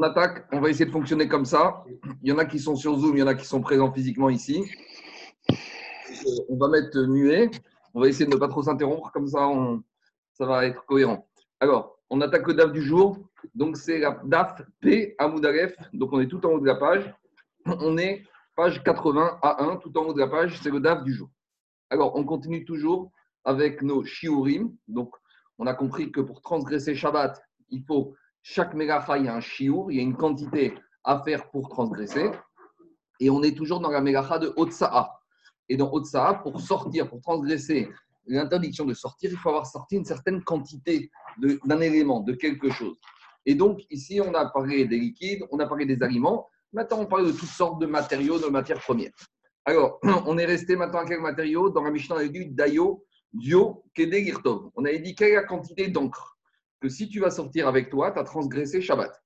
on attaque, on va essayer de fonctionner comme ça. Il y en a qui sont sur Zoom, il y en a qui sont présents physiquement ici. On va mettre muet. On va essayer de ne pas trop s'interrompre, comme ça, ça va être cohérent. Alors, on attaque le DAF du jour. Donc, c'est la DAF P à Moudalef. Donc, on est tout en haut de la page. On est page 80 à 1, tout en haut de la page. C'est le DAF du jour. Alors, on continue toujours avec nos shiurim. Donc, on a compris que pour transgresser Shabbat, il faut chaque mégacha, il y a un shiur, il y a une quantité à faire pour transgresser. Et on est toujours dans la mégacha de Otsa'a. Et dans Otsa'a, pour sortir, pour transgresser l'interdiction de sortir, il faut avoir sorti une certaine quantité d'un élément, de quelque chose. Et donc, ici, on a parlé des liquides, on a parlé des aliments. Maintenant, on parle de toutes sortes de matériaux, de matières premières. Alors, on est resté maintenant à quel matériau? Dans la Mishnah, on a dit Dayo, Dio, Kede, Girtov. On avait dit quelle est la quantité d'encre? Que si tu vas sortir avec toi, tu as transgressé Shabbat.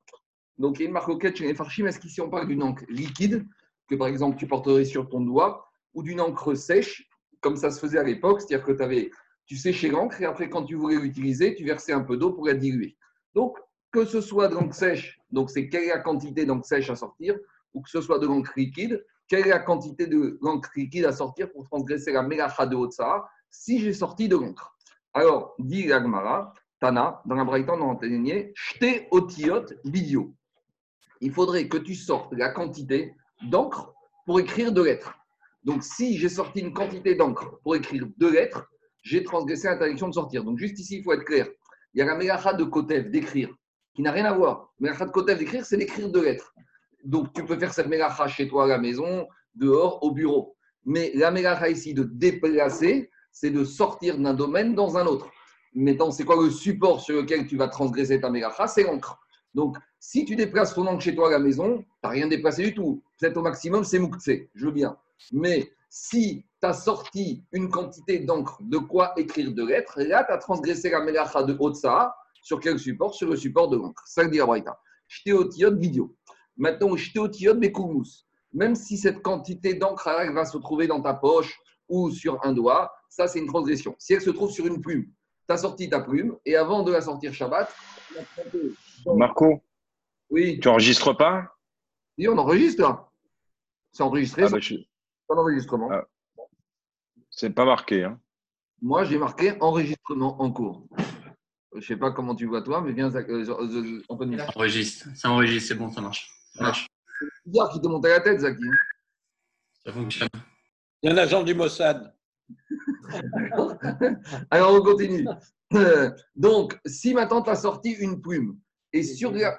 Donc, il y a une marque chez les Farshim. Est-ce qu'ici on parle d'une encre liquide, que par exemple tu porterais sur ton doigt, ou d'une encre sèche, comme ça se faisait à l'époque, c'est-à-dire que tu avais, tu séchais l'encre et après, quand tu voulais l'utiliser, tu versais un peu d'eau pour la diluer. Donc, que ce soit de l'encre sèche, donc c'est quelle est la quantité d'encre sèche à sortir, ou que ce soit de l'encre liquide, quelle est la quantité de l'encre liquide à sortir pour transgresser la mélacha de Haute-Sahara si j'ai sorti de l'encre. Alors, dit l'Agmara, Dans la Brighton, on enseigné. Il faudrait que tu sortes la quantité d'encre pour écrire deux lettres. Donc, si j'ai sorti une quantité d'encre pour écrire deux lettres, j'ai transgressé l'interdiction de sortir. Donc, juste ici, il faut être clair. Il y a la mélacha de Kotev, d'écrire, qui n'a rien à voir. La mélacha de Kotev, d'écrire, c'est d'écrire deux lettres. Donc, tu peux faire cette mélacha chez toi à la maison, dehors, au bureau. Mais la mélacha ici de déplacer, c'est de sortir d'un domaine dans un autre. Maintenant, c'est quoi le support sur lequel tu vas transgresser ta mélacha C'est l'encre. Donc, si tu déplaces ton encre chez toi à la maison, tu n'as rien déplacé du tout. Peut-être au maximum, c'est moukse, je veux bien. Mais si tu as sorti une quantité d'encre, de quoi écrire deux lettres, là, tu as transgressé la mélacha de Otsa. Sur quel support? Sur le support de l'encre. Ça, dit Abraïta. J'téotiode vidéo. Maintenant, j'téotiode koumous. Même si cette quantité d'encre va se trouver dans ta poche ou sur un doigt, ça, c'est une transgression. Si elle se trouve sur une plume, tu as sorti ta plume et avant de la sortir Shabbat, Marco Oui. Tu enregistres pas? Oui, on enregistre C'est enregistré. Ah, bah, Pas d'enregistrement. Ah. C'est pas marqué. Hein. Moi, j'ai marqué enregistrement en cours. Je ne sais pas comment tu vois toi, mais viens, euh, euh, Anthony. Ça enregistre, ça enregistre, c'est bon, ça marche. Ça marche. C'est bizarre qui te monte à la tête, Zaki. Ça fonctionne. Il y a un agent du Mossad. Alors, on continue. Donc, si maintenant tu as sorti une plume, et sur, la,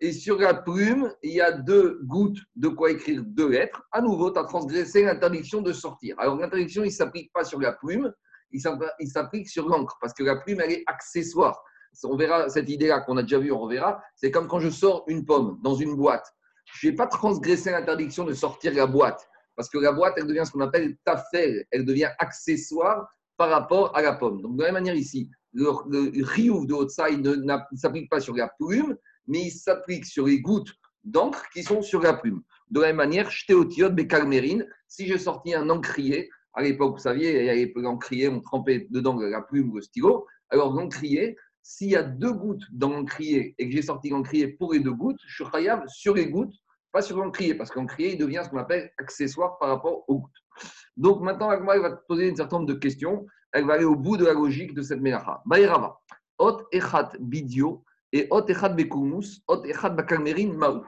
et sur la plume, il y a deux gouttes de quoi écrire deux lettres, à nouveau, tu as transgressé l'interdiction de sortir. Alors, l'interdiction, il ne s'applique pas sur la plume, il s'applique sur l'encre, parce que la plume, elle est accessoire. On verra cette idée-là qu'on a déjà vue, on reverra. C'est comme quand je sors une pomme dans une boîte. Je n'ai pas transgressé l'interdiction de sortir la boîte. Parce que la boîte, elle devient ce qu'on appelle tafel, elle devient accessoire par rapport à la pomme. Donc, de la même manière ici, le, le de Otsa, il ne s'applique pas sur la plume, mais il s'applique sur les gouttes d'encre qui sont sur la plume. De la même manière, Shteotiot Bekalmerine, si j'ai sorti un encrier, à l'époque, vous saviez, l'encrier, on trempait dedans la plume ou le stylo. Alors, l'encrier, s'il y a deux gouttes dans l'encrier et que j'ai sorti l'encrier pour les deux gouttes, je suis sur les gouttes pas sur l'encrier, parce qu'encrier, il devient ce qu'on appelle accessoire par rapport aux gouttes. Donc maintenant, elle va te poser une certain nombre de questions. Elle va aller au bout de la logique de cette mélacha. Baïrava. Ot echat bidio et ot echat bekumus, ot echat bakalmerin maou.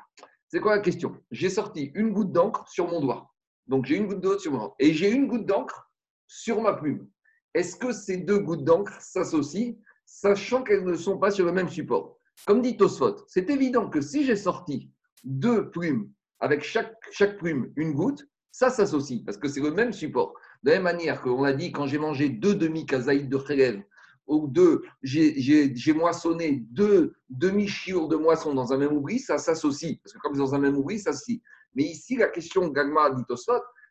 C'est quoi la question? J'ai sorti une goutte d'encre sur mon doigt. Donc j'ai une goutte d'eau sur mon doigt. Et j'ai une goutte d'encre sur ma plume. Est-ce que ces deux gouttes d'encre s'associent, sachant qu'elles ne sont pas sur le même support? Comme dit Tosfot, c'est évident que si j'ai sorti deux plumes, avec chaque, chaque plume une goutte, ça s'associe, parce que c'est le même support. De la même manière qu'on a dit, quand j'ai mangé deux demi-kazaïd de Khelev, ou deux, j'ai moissonné deux demi-chiours de moisson dans un même oubli, ça s'associe. Parce que comme c'est dans un même oubli, ça s'associe. Mais ici, la question Gagma dit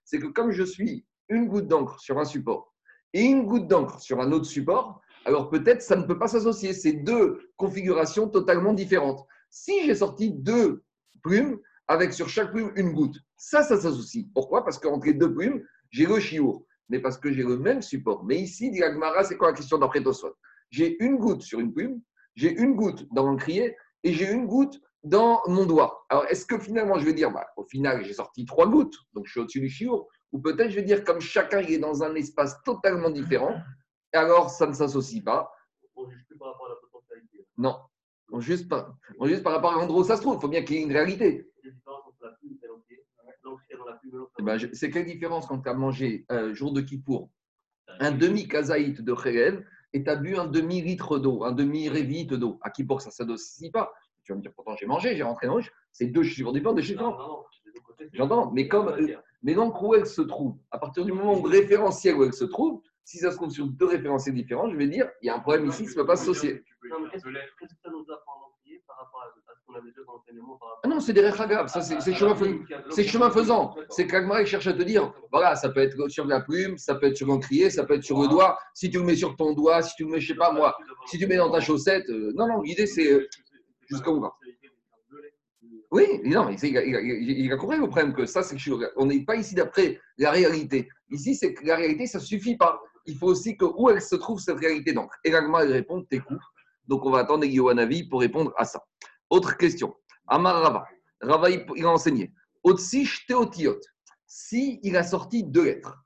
c'est que comme je suis une goutte d'encre sur un support et une goutte d'encre sur un autre support, alors peut-être ça ne peut pas s'associer. C'est deux configurations totalement différentes. Si j'ai sorti deux plumes avec sur chaque plume une goutte. Ça, ça s'associe. Pourquoi? Parce qu'entre les deux plumes, j'ai le chiour, mais parce que j'ai le même support. Mais ici, dit c'est quoi la question d'après Tosfot? J'ai une goutte sur une plume, j'ai une goutte dans l'encrier et j'ai une goutte dans mon doigt. Alors, est-ce que finalement, je vais dire, bah, au final, j'ai sorti trois gouttes, donc je suis au-dessus du chiour, ou peut-être je vais dire, comme chacun est dans un espace totalement différent, alors ça ne s'associe pas. Non, on juste par, on juste par rapport à l'endroit où ça se trouve. Il faut bien qu'il y ait une réalité. Eh ben, c'est quelle différence quand tu as mangé euh, jour de Kippour? Un demi-kazaït de Khérev et tu as bu un demi-litre d'eau, un demi-révite d'eau. À Kippour, ça ne s'associe pas. Tu vas me dire, pourtant j'ai mangé, j'ai rentré dans le C'est deux chiffres deux chiffres non. des deux c'est- J'entends, mais comme- Mais donc, où elle se trouve? À partir du moment où référentiel où elle se trouve, si ça se trouve sur deux référentiels différents, je vais dire, il y a un problème ici, ça ne peut pas s'associer. Qu'est-ce qu'est-ce que ça nous apprend en entier par rapport à à ce qu'on avait déjà dans l'enseignement par rapport Ah non, c'est des ça c'est chemin faisant. C'est chemin faisant. C'est qu'Agmara cherche à te dire, voilà, ça peut être sur la plume, ça peut être sur l'encrier, ça peut être sur le doigt. Si tu le mets sur ton doigt, si tu le mets, je sais pas moi, si tu le mets dans ta chaussette. euh, non, non, l'idée c'est. euh, jusqu'à où va Oui, non, mais il a, il a- il a compris le problème que ça, c'est que je- on n'est pas ici d'après la réalité. Ici, c'est que la réalité, ça suffit pas. Il faut aussi que où elle se trouve cette réalité d'encre. Et l'agma, elle répond, t'es coups. Donc, on va attendre Yohanavi pour répondre à ça. Autre question. Amar Rava. Rava, il a enseigné. Otsish teotiot. Si il a sorti deux lettres.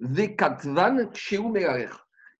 Vekatvan kshehu melarer.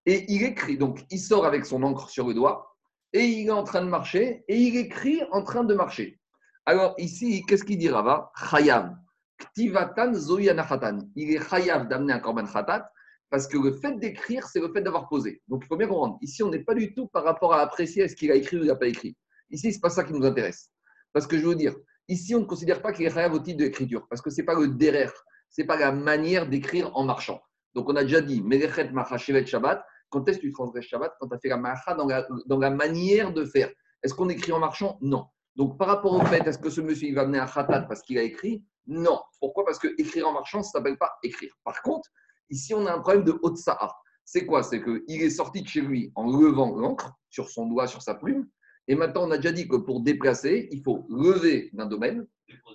Et il écrit, donc il sort avec son encre sur le doigt, et il est en train de marcher, et il écrit en train de marcher. Alors ici, qu'est-ce qu'il dit Rava? Chayav. Ktivatan zoyanachatan. Il est chayav d'amener un korban khatat, parce que le fait d'écrire, c'est le fait d'avoir posé. Donc il faut bien comprendre. Ici, on n'est pas du tout par rapport à apprécier est-ce qu'il a écrit ou il n'a pas écrit. Ici, ce n'est pas ça qui nous intéresse. Parce que je veux dire, ici, on ne considère pas qu'il est chayav au titre de l'écriture, parce que ce n'est pas le derer, ce n'est pas la manière d'écrire en marchant. Donc on a déjà dit, Melechet Machachevet Shabbat, quand est-ce que tu transgresses Shabbat? Quand tu as fait la macha dans la, dans la manière de faire. Est-ce qu'on écrit en marchant? Non. Donc par rapport au fait, est-ce que ce monsieur il va amener un khatat parce qu'il a écrit? Non. Pourquoi? Parce que écrire en marchant, ça ne s'appelle pas écrire. Par contre, ici on a un problème de Otsa'a. C'est quoi? C'est qu'il est sorti de chez lui en levant l'encre sur son doigt, sur sa plume. Et maintenant, on a déjà dit que pour déplacer, il faut lever d'un domaine,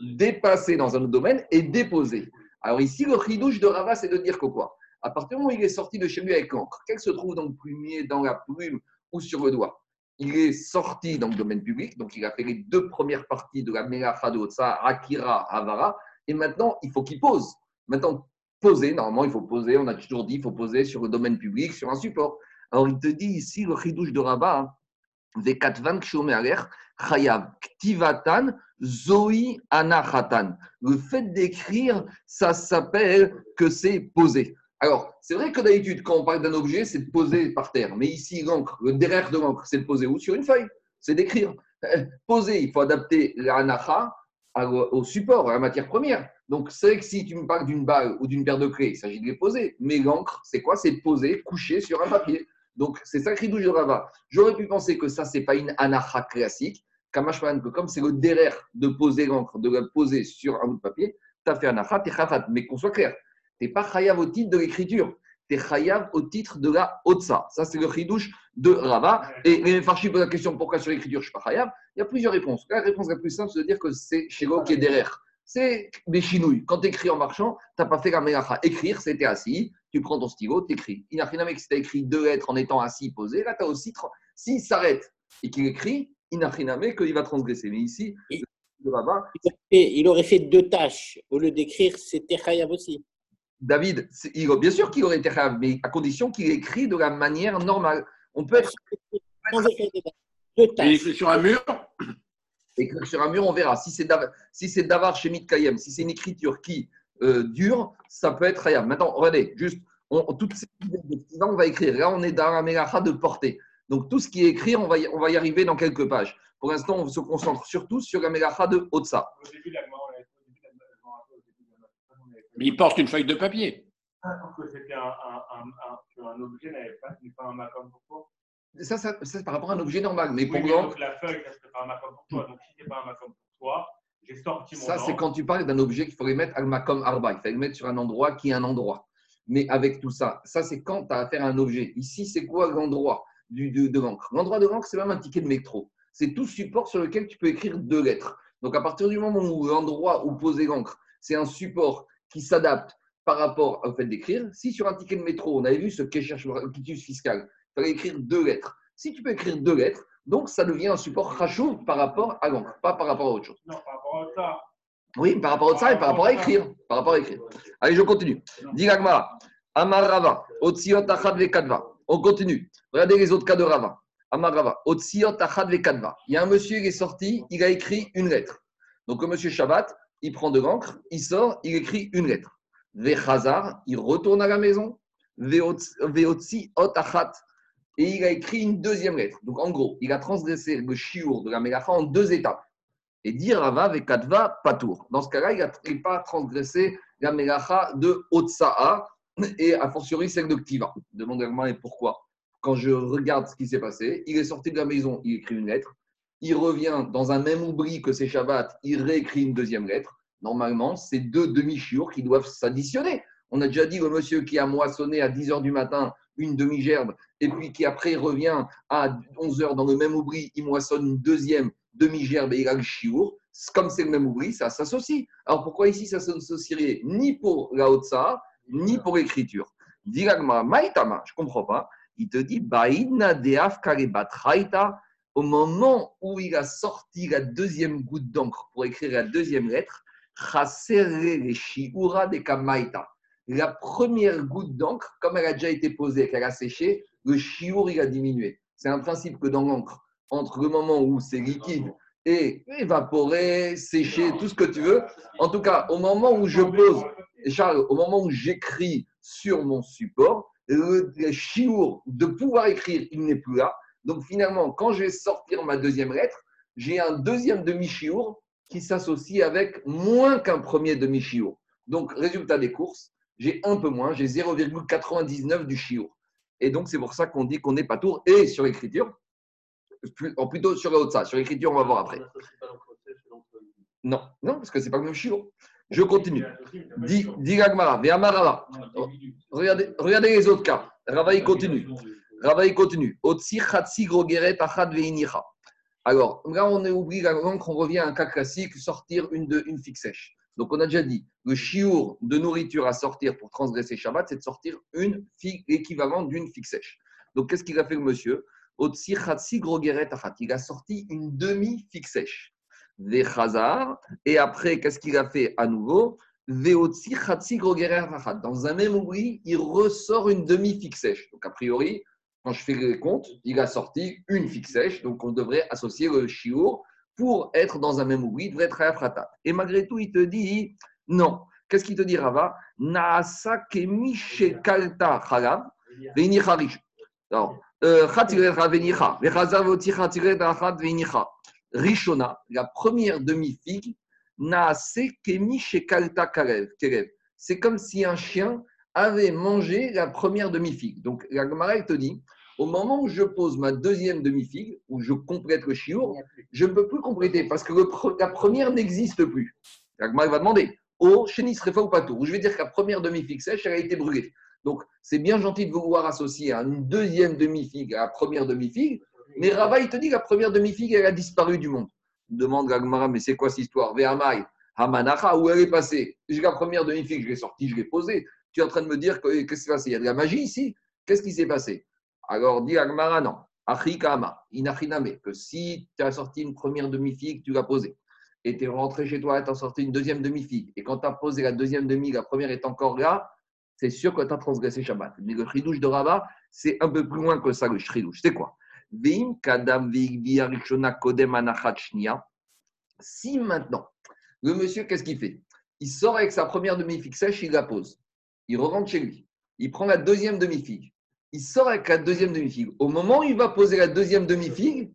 dépasser dans un autre domaine et déposer. Alors ici, le chidouche de Rava, c'est de dire que quoi? À partir du moment où il est sorti de chez lui avec l'encre, qu'elle se trouve dans le plumier, dans la plume ou sur le doigt Il est sorti dans le domaine public, donc il a fait les deux premières parties de la Melacha de Otsa, Akira, Avara, et maintenant, il faut qu'il pose. Maintenant, poser, normalement, il faut poser, on a toujours dit, il faut poser sur le domaine public, sur un support. Alors il te dit ici, le chidouche de Rava, hein, Vekatvan Kshomer Chayav, Ktivatan, Zoï Anachatan. Le fait d'écrire, ça s'appelle que c'est poser. Alors, c'est vrai que d'habitude, quand on parle d'un objet, c'est de poser par terre. Mais ici, l'encre, le derrière de l'encre, c'est de poser où Sur une feuille. C'est d'écrire. Euh, Poser, il faut adapter l'anacha au support, à la matière première. Donc, c'est que si tu me parles d'une balle ou d'une paire de clés, il s'agit de les poser. Mais l'encre, c'est quoi? C'est poser, coucher sur un papier. Donc, c'est ça qui de Rava. J'aurais pu penser que ça, c'est pas une anacha classique. Kamashman, comme c'est le derrière de poser l'encre, de la poser sur un bout de papier, tu as fait anacha, tu es chafat. Mais qu'on soit clair, tu n'es pas chayav au titre de l'écriture. Tu es chayav au titre de la otsa. Ça, c'est le chidouche de Rava. Et les Farshi posent la question pourquoi sur l'écriture je suis pas chayav Il y a plusieurs réponses. La réponse la plus simple, c'est de dire que c'est chez qui est derrière. C'est des chinouilles. Quand tu écris en marchant, tu n'as pas fait la melacha. Écrire, c'était assis, tu prends ton stylo, tu écris. Il n'a rien à voir si tu as écrit deux lettres en étant assis, posé. Là, tu as aussi. S'il s'arrête et qu'il écrit, il n'a rien à voir qu'il va transgresser. Mais ici, Et- le rabbin, Et il aurait fait deux tâches. Au lieu d'écrire, c'était Chayav aussi. David, il- bien sûr qu'il aurait été chayav, mais à condition qu'il écrit de la manière normale. On peut être de Il écrit sur un mur. Écrire sur un mur, on verra. Si c'est Dav- si c'est Davar Kayem, si c'est une écriture qui euh, dure, ça peut être Hayab. Maintenant, regardez, juste, on, toutes ces idées on va écrire. Là, on est dans la mélacha de portée. Donc, tout ce qui est écrit, on va y, on va y arriver dans quelques pages. Pour l'instant, on se concentre surtout sur la mélacha de Otsa. Mais il porte une feuille de papier. que c'était un, un, un, un, objet n'avait pas, n'est pas un macam pour toi. Ça, ça, ça, c'est par rapport à un objet normal. Mais pour donc la feuille, ça serait pas un macam pour toi. Donc si c'est pas un macam pour toi, j'ai sorti mon Ça, c'est quand tu parles d'un objet qu'il les mettre al comme arba. Il faut les mettre sur un endroit qui est un endroit. Mais avec tout ça, ça, c'est quand tu as affaire à un objet. Ici, c'est quoi l'endroit du, de, de l'encre L'endroit de l'encre, c'est même un ticket de métro. C'est tout support sur lequel tu peux écrire deux lettres. Donc, à partir du moment où l'endroit où poser l'encre, c'est un support qui s'adapte par rapport au fait d'écrire, si sur un ticket de métro, on avait vu ce quitus fiscal, il fallait écrire deux lettres. Si tu peux écrire deux lettres, Donc, ça devient un support rachou par rapport à l'encre, pas par rapport à autre chose. Non, par rapport à ça. Oui, par rapport à ça et par rapport à écrire. Par rapport à écrire. Allez, je continue. Dis. Amar Rava. Otziot achad vekadva. On continue. Regardez les autres cas de Rava. Amar Rava. Otziot achad vekadva. Il y a un monsieur qui est sorti, il a écrit une lettre. Donc, le monsieur Shabbat, il prend de l'encre, il sort, il écrit une lettre. Vechazar, il retourne à la maison. Veotzi ot achat. Et il a écrit une deuxième lettre. Donc, en gros, il a transgressé le shiur de la Mélacha en deux étapes. Et dire Rava vekadva patour. Dans ce cas-là, il n'a pas transgressé la Mélacha de Otsa'a et a fortiori celle de Ktiva. Demandez-moi et pourquoi? Quand je regarde ce qui s'est passé, il est sorti de la maison, il écrit une lettre. Il revient dans un même oubli que c'est Shabbat, il réécrit une deuxième lettre. Normalement, c'est deux demi-chiours qui doivent s'additionner. On a déjà dit le monsieur qui a moissonné à 10 h du matin une demi-gerbe et puis qui après revient à 11 h dans le même oubli, il moissonne une deuxième demi-gerbe et il a le chiour. Comme c'est le même oubli, ça s'associe. Alors pourquoi ici ça s'associerait ni pour la Otsa, ni pour l'écriture? Diragma, Maïtama, je ne comprends pas. Il te dit deaf. Au moment où il a sorti la deuxième goutte d'encre pour écrire la deuxième lettre, chasere de kamaïta. La première goutte d'encre, comme elle a déjà été posée, qu'elle a séché, le shiur il a diminué. C'est un principe que dans l'encre, entre le moment où c'est liquide et évaporé, séché, tout ce que tu veux, en tout cas, au moment où je pose, et Charles, au moment où j'écris sur mon support, le, le chiour de pouvoir écrire, il n'est plus là. Donc finalement, quand je vais sortir ma deuxième lettre, j'ai un deuxième demi-chiour qui s'associe avec moins qu'un premier demi-chiour. Donc, résultat des courses, j'ai un peu moins, j'ai 0,99 du chiour. Et donc, c'est pour ça qu'on dit qu'on n'est pas tour. Et sur l'écriture, plutôt sur la haute ça. Sur l'écriture, on va voir après. Non, non, parce que c'est pas le même chiour. Je continue. Regardez, regardez les autres cas. Rava, il continue. Rava, il continue. Grogeret achad. Alors, là, on est oublié la langue, revient à un cas classique, sortir une, de, une figue sèche. Donc, on a déjà dit, le chiour de nourriture à sortir pour transgresser Shabbat, c'est de sortir une l'équivalent d'une figue sèche. Donc, qu'est-ce qu'il a fait le monsieur? Il a sorti une demi-figue sèche. Vechazar. Et après, qu'est-ce qu'il a fait à nouveau? Dans un même oubli, il ressort une demi-figue sèche. Donc, a priori, quand je fais les comptes, il a sorti une figue sèche, donc on devrait associer le chiour pour être dans un même oubli, il devrait être à fratat. Et malgré tout, il te dit non. Qu'est-ce qu'il te dit, Rava? Naasa kemi shekalta chalav veini charish. Alors. Rishona, la première demi-figue, naase kemi shekalta kerev. C'est comme si un chien avait mangé la première demi-figue. Donc, la Gemara, te dit, au moment où je pose ma deuxième demi-figue, où je complète le chiour, je ne peux plus compléter parce que le la première n'existe plus. La va demander, au chénis refa ou pato, où je vais dire que la première demi-figue sèche, elle a été brûlée. Donc, c'est bien gentil de vouloir associer à une deuxième demi-figue à la première demi-figue, mais Rava, il te dit que la première demi-figue, elle a disparu du monde. Demande la Gemara, mais c'est quoi cette histoire? Ve'amai, Hamanacha, où elle est passée? J'ai la première demi-figue, je l'ai sortie, je l'ai posée. Tu es en train de me dire que qu'est-ce qui s'est passé? Il y a de la magie ici Qu'est-ce qui s'est passé? Alors, dit Agmara, non. Achikama, inachiname, que si tu as sorti une première demi-figue, tu l'as posée. Et tu es rentré chez toi et tu as sorti une deuxième demi-figue. Et quand tu as posé la deuxième demi, la première est encore là, c'est sûr que tu as transgressé Shabbat. Mais le chridouche de Rabat, c'est un peu plus loin que ça, le chridouche. C'est quoi? Si maintenant, le monsieur, qu'est-ce qu'il fait? Il sort avec sa première demi-figue sèche, il la pose. Il rentre chez lui. Il prend la deuxième demi-figue. Il sort avec la deuxième demi-figue. Au moment où il va poser la deuxième demi-figue,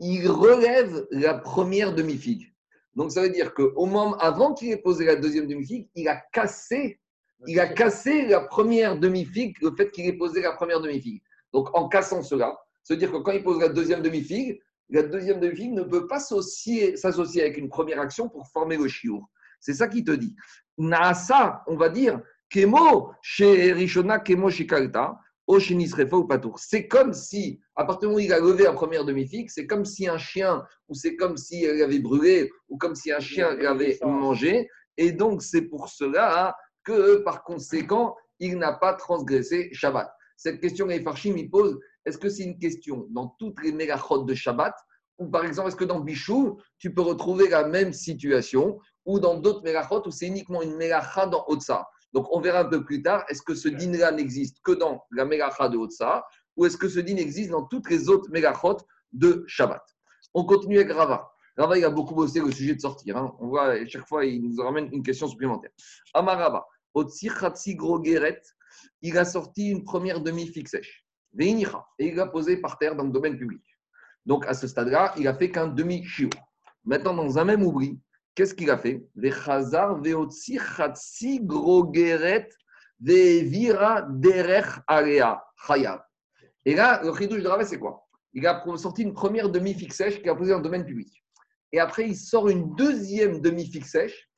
il relève la première demi-figue. Donc ça veut dire qu'au moment, avant qu'il ait posé la deuxième demi-figue, il a cassé, il a cassé la première demi-figue, le fait qu'il ait posé la première demi-figue. Donc en cassant cela, ça veut dire que quand il pose la deuxième demi-figue, la deuxième demi-figue ne peut pas s'associer avec une première action pour former le chiour. C'est ça qu'il te dit. Naasa, on va dire, Kemo chez Rishona, Kemo chez Kalta, ou Patour. C'est comme si, à partir du moment où il a levé la première demi-figue, c'est comme si un chien, ou c'est comme si elle avait brûlé, ou comme si un chien l'avait mangé. Et donc, c'est pour cela que, par conséquent, il n'a pas transgressé Shabbat. Cette question, les Farshim, il pose Est-ce que c'est une question dans toutes les mégachot de Shabbat ou par exemple, est-ce que dans Bichou, tu peux retrouver la même situation ou dans d'autres mégachot où c'est uniquement une mégacha dans Otsa? Donc on verra un peu plus tard, est-ce que ce din-là n'existe que dans la mégacha de Otsa ou est-ce que ce din existe dans toutes les autres mégachot de Shabbat? On continue avec Rava. Rava, il a beaucoup bossé le sujet de sortir. hein. On voit, à chaque fois, il nous ramène une question supplémentaire. Amarava, Otsi Khatsi Grogeret, il a sorti une première. Veinicha, et il l'a posé par terre dans le domaine public. Donc, à ce stade-là, il a fait qu'un demi-shiur. Maintenant, dans un même oubli, qu'est-ce qu'il a fait? Et là, le chidouche de Rava, c'est quoi? Il a sorti une première demi-figue sèche qu'il a posée dans le domaine public. Et après, il sort une deuxième demi-figue sèche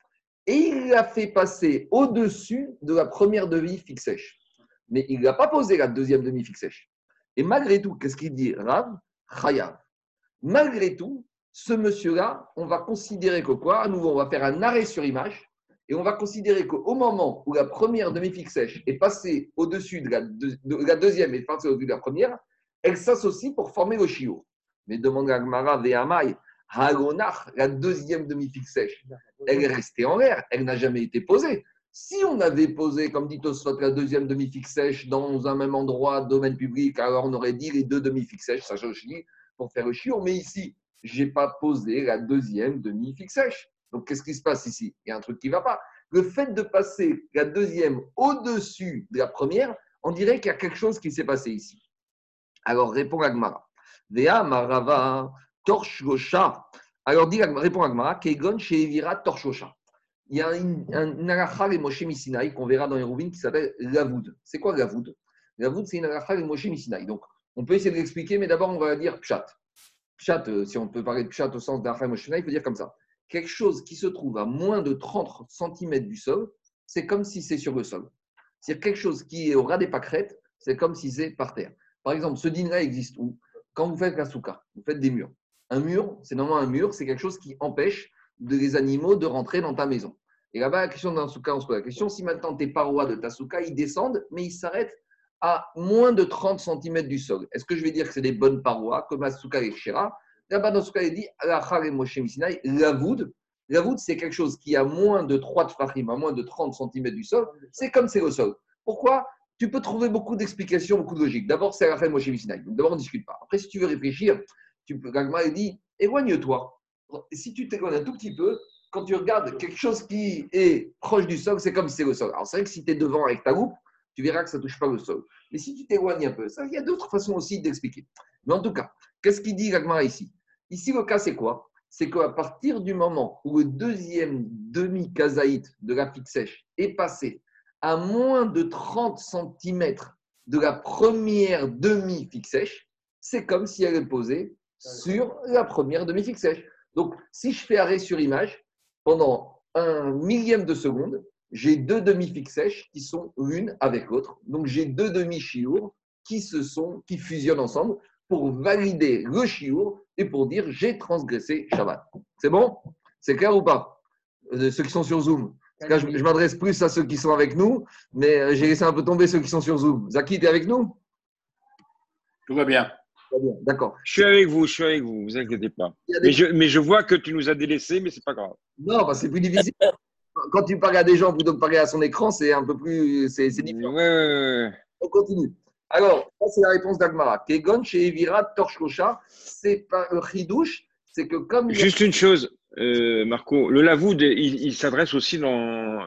et il l'a fait passer au-dessus de la première demi-figue sèche. Mais il n'a pas posé la deuxième demi-figue sèche. Et malgré tout, qu'est-ce qu'il dit Rav? Chayav. Malgré tout, ce monsieur-là, on va considérer que quoi? À nouveau, on va faire un arrêt sur image et on va considérer qu'au moment où la première demi-figue sèche est passée au-dessus de la, deux- de la deuxième et passée au-dessus de la première, elle s'associe pour former le chiot. Mais demande à Gmara, Vehamai, Hagonach, la deuxième demi-figue sèche, elle est restée en l'air, elle n'a jamais été posée. Si on avait posé, comme dit Tosfot, la deuxième demi-figue sèche dans un même endroit, domaine public, alors on aurait dit les deux demi-figues sèches, ça change pour faire le chiot. Mais ici, je n'ai pas posé la deuxième demi-figue sèche. Donc, qu'est-ce qui se passe ici? Il y a un truc qui ne va pas. Le fait de passer la deuxième au-dessus de la première, on dirait qu'il y a quelque chose qui s'est passé ici. Alors, répond Agmara. Vea Marava Torshosha. Alors, dit, répond Agmara, Kegon Shevira Torshosha. Il y a une, un une halakha les Moshe Misinaï qu'on verra dans les Rouvines qui s'appelle Lavoud. C'est quoi Lavoud Lavoud, c'est une halakha les Moshe Misinaï. Donc, on peut essayer de l'expliquer, mais d'abord, on va dire Pshat. Euh, si on peut parler de Pshat au sens d'halakha Moshe Misinaï, il faut dire comme ça. Quelque chose qui se trouve à moins de 30 cm du sol, c'est comme si c'est sur le sol. C'est-à-dire quelque chose qui est au ras des pâquerettes, c'est comme si c'est par terre. Par exemple, ce din-là existe où? Quand vous faites la souka, vous faites des murs. Un mur, c'est normalement un mur, c'est quelque chose qui empêche des animaux de rentrer dans ta maison. Et là-bas, la question d'un souka, on se pose la question si maintenant tes parois de ta souka, ils descendent, mais ils s'arrêtent à moins de 30 cm du sol. Est-ce que je vais dire que c'est des bonnes parois, comme la souka et Shira? Là-bas, dans souka, il dit Misinaï, la voûte. La voûte, c'est quelque chose qui a moins de 3 tfachim, à moins de 30 cm du sol. C'est comme c'est au sol. Pourquoi? Tu peux trouver beaucoup d'explications, beaucoup de logique. D'abord, c'est Alachar et Moshe Misinaï. Donc, D'abord, on ne discute pas. Après, si tu veux réfléchir, tu peux, Gagma, dit éloigne-toi. Et si tu t'éloignes un tout petit peu, quand tu regardes quelque chose qui est proche du sol, c'est comme si c'est le sol. Alors, c'est vrai que si tu es devant avec ta loupe, tu verras que ça ne touche pas le sol. Mais si tu t'éloignes un peu, ça, il y a d'autres façons aussi d'expliquer. Mais en tout cas, qu'est-ce qu'il dit Gagmara ici? Ici, le cas, c'est quoi? C'est qu'à partir du moment où le deuxième demi-kazaït de la figue sèche est passé à moins de 30 cm de la première demi-figue sèche, c'est comme si elle est posée sur la première demi-figue sèche. Donc, si je fais arrêt sur image, pendant un millième de seconde, j'ai deux demi-figues sèches qui sont l'une avec l'autre. Donc, j'ai deux demi-chiours qui se sont, qui fusionnent ensemble pour valider le chiour et pour dire j'ai transgressé Shabbat. C'est bon? C'est clair ou pas? Euh, Ceux qui sont sur Zoom. Là, je, je m'adresse plus à ceux qui sont avec nous, mais euh, j'ai laissé un peu tomber ceux qui sont sur Zoom. Zaki, tu es avec nous? Tout va bien. D'accord. Je suis avec vous, je suis avec vous, vous inquiétez pas. Des- je, mais je vois que tu nous as délaissés, mais c'est pas grave. Non, bah, c'est plus difficile. Quand tu parles à des gens plutôt que parler à son écran, c'est un peu plus. C'est différent. ouais, ouais, ouais. On continue. Alors, ça, c'est la réponse d'Agmara. Kegon chez Evira Torchkocha, c'est pas un chidouche, c'est que comme. a- Juste une chose, euh, Marco, le lavoud, il, il s'adresse aussi dans,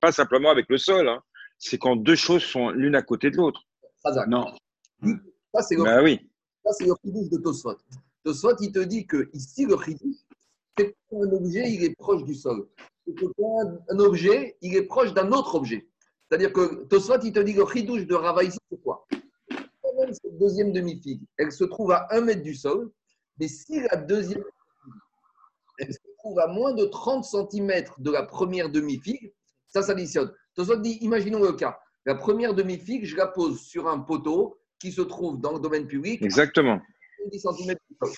pas, simplement avec le sol, hein. c'est quand deux choses sont l'une à côté de l'autre. Non. Ça, c'est le, Bah oui. ça, c'est le chidouche de Tosfot. Tosfot, il te dit que ici, le chidouche, c'est un objet, il est proche du sol. Un- objet, il est proche d'un autre objet. C'est-à-dire que Tosfot, il te dit que le chidouche de Rava ici, c'est quoi? Même, cette deuxième demi-figue, elle se trouve à un mètre du sol, mais si la deuxième elle se trouve à moins de 30 cm de la première demi-figue, ça s'additionne. Tosfot dit, imaginons le cas. La première demi-figue, je la pose sur un poteau qui se trouve dans le domaine public, Exactement. 10 cm du sol.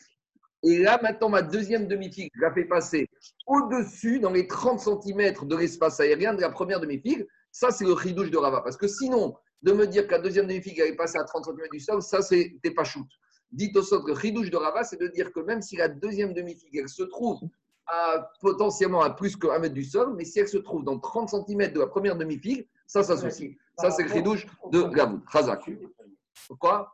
Et là, maintenant, ma deuxième demi-figue, je la fais passer au-dessus, dans les 30 cm de l'espace aérien de la première demi-figue. Ça, c'est le ridouche de Rava. Parce que sinon, de me dire que la deuxième demi-figue elle est passée à 30 cm du sol, ça, c'était pas shoot. Dit au sort, le chidouche de Rava, c'est de dire que même si la deuxième demi-figue, elle se trouve à, potentiellement à plus qu'un mètre du sol, mais si elle se trouve dans 30 cm de la première demi-figue, ça s'associe. Ça, c'est le chidouche de Gavoud. Chazak. Quoi?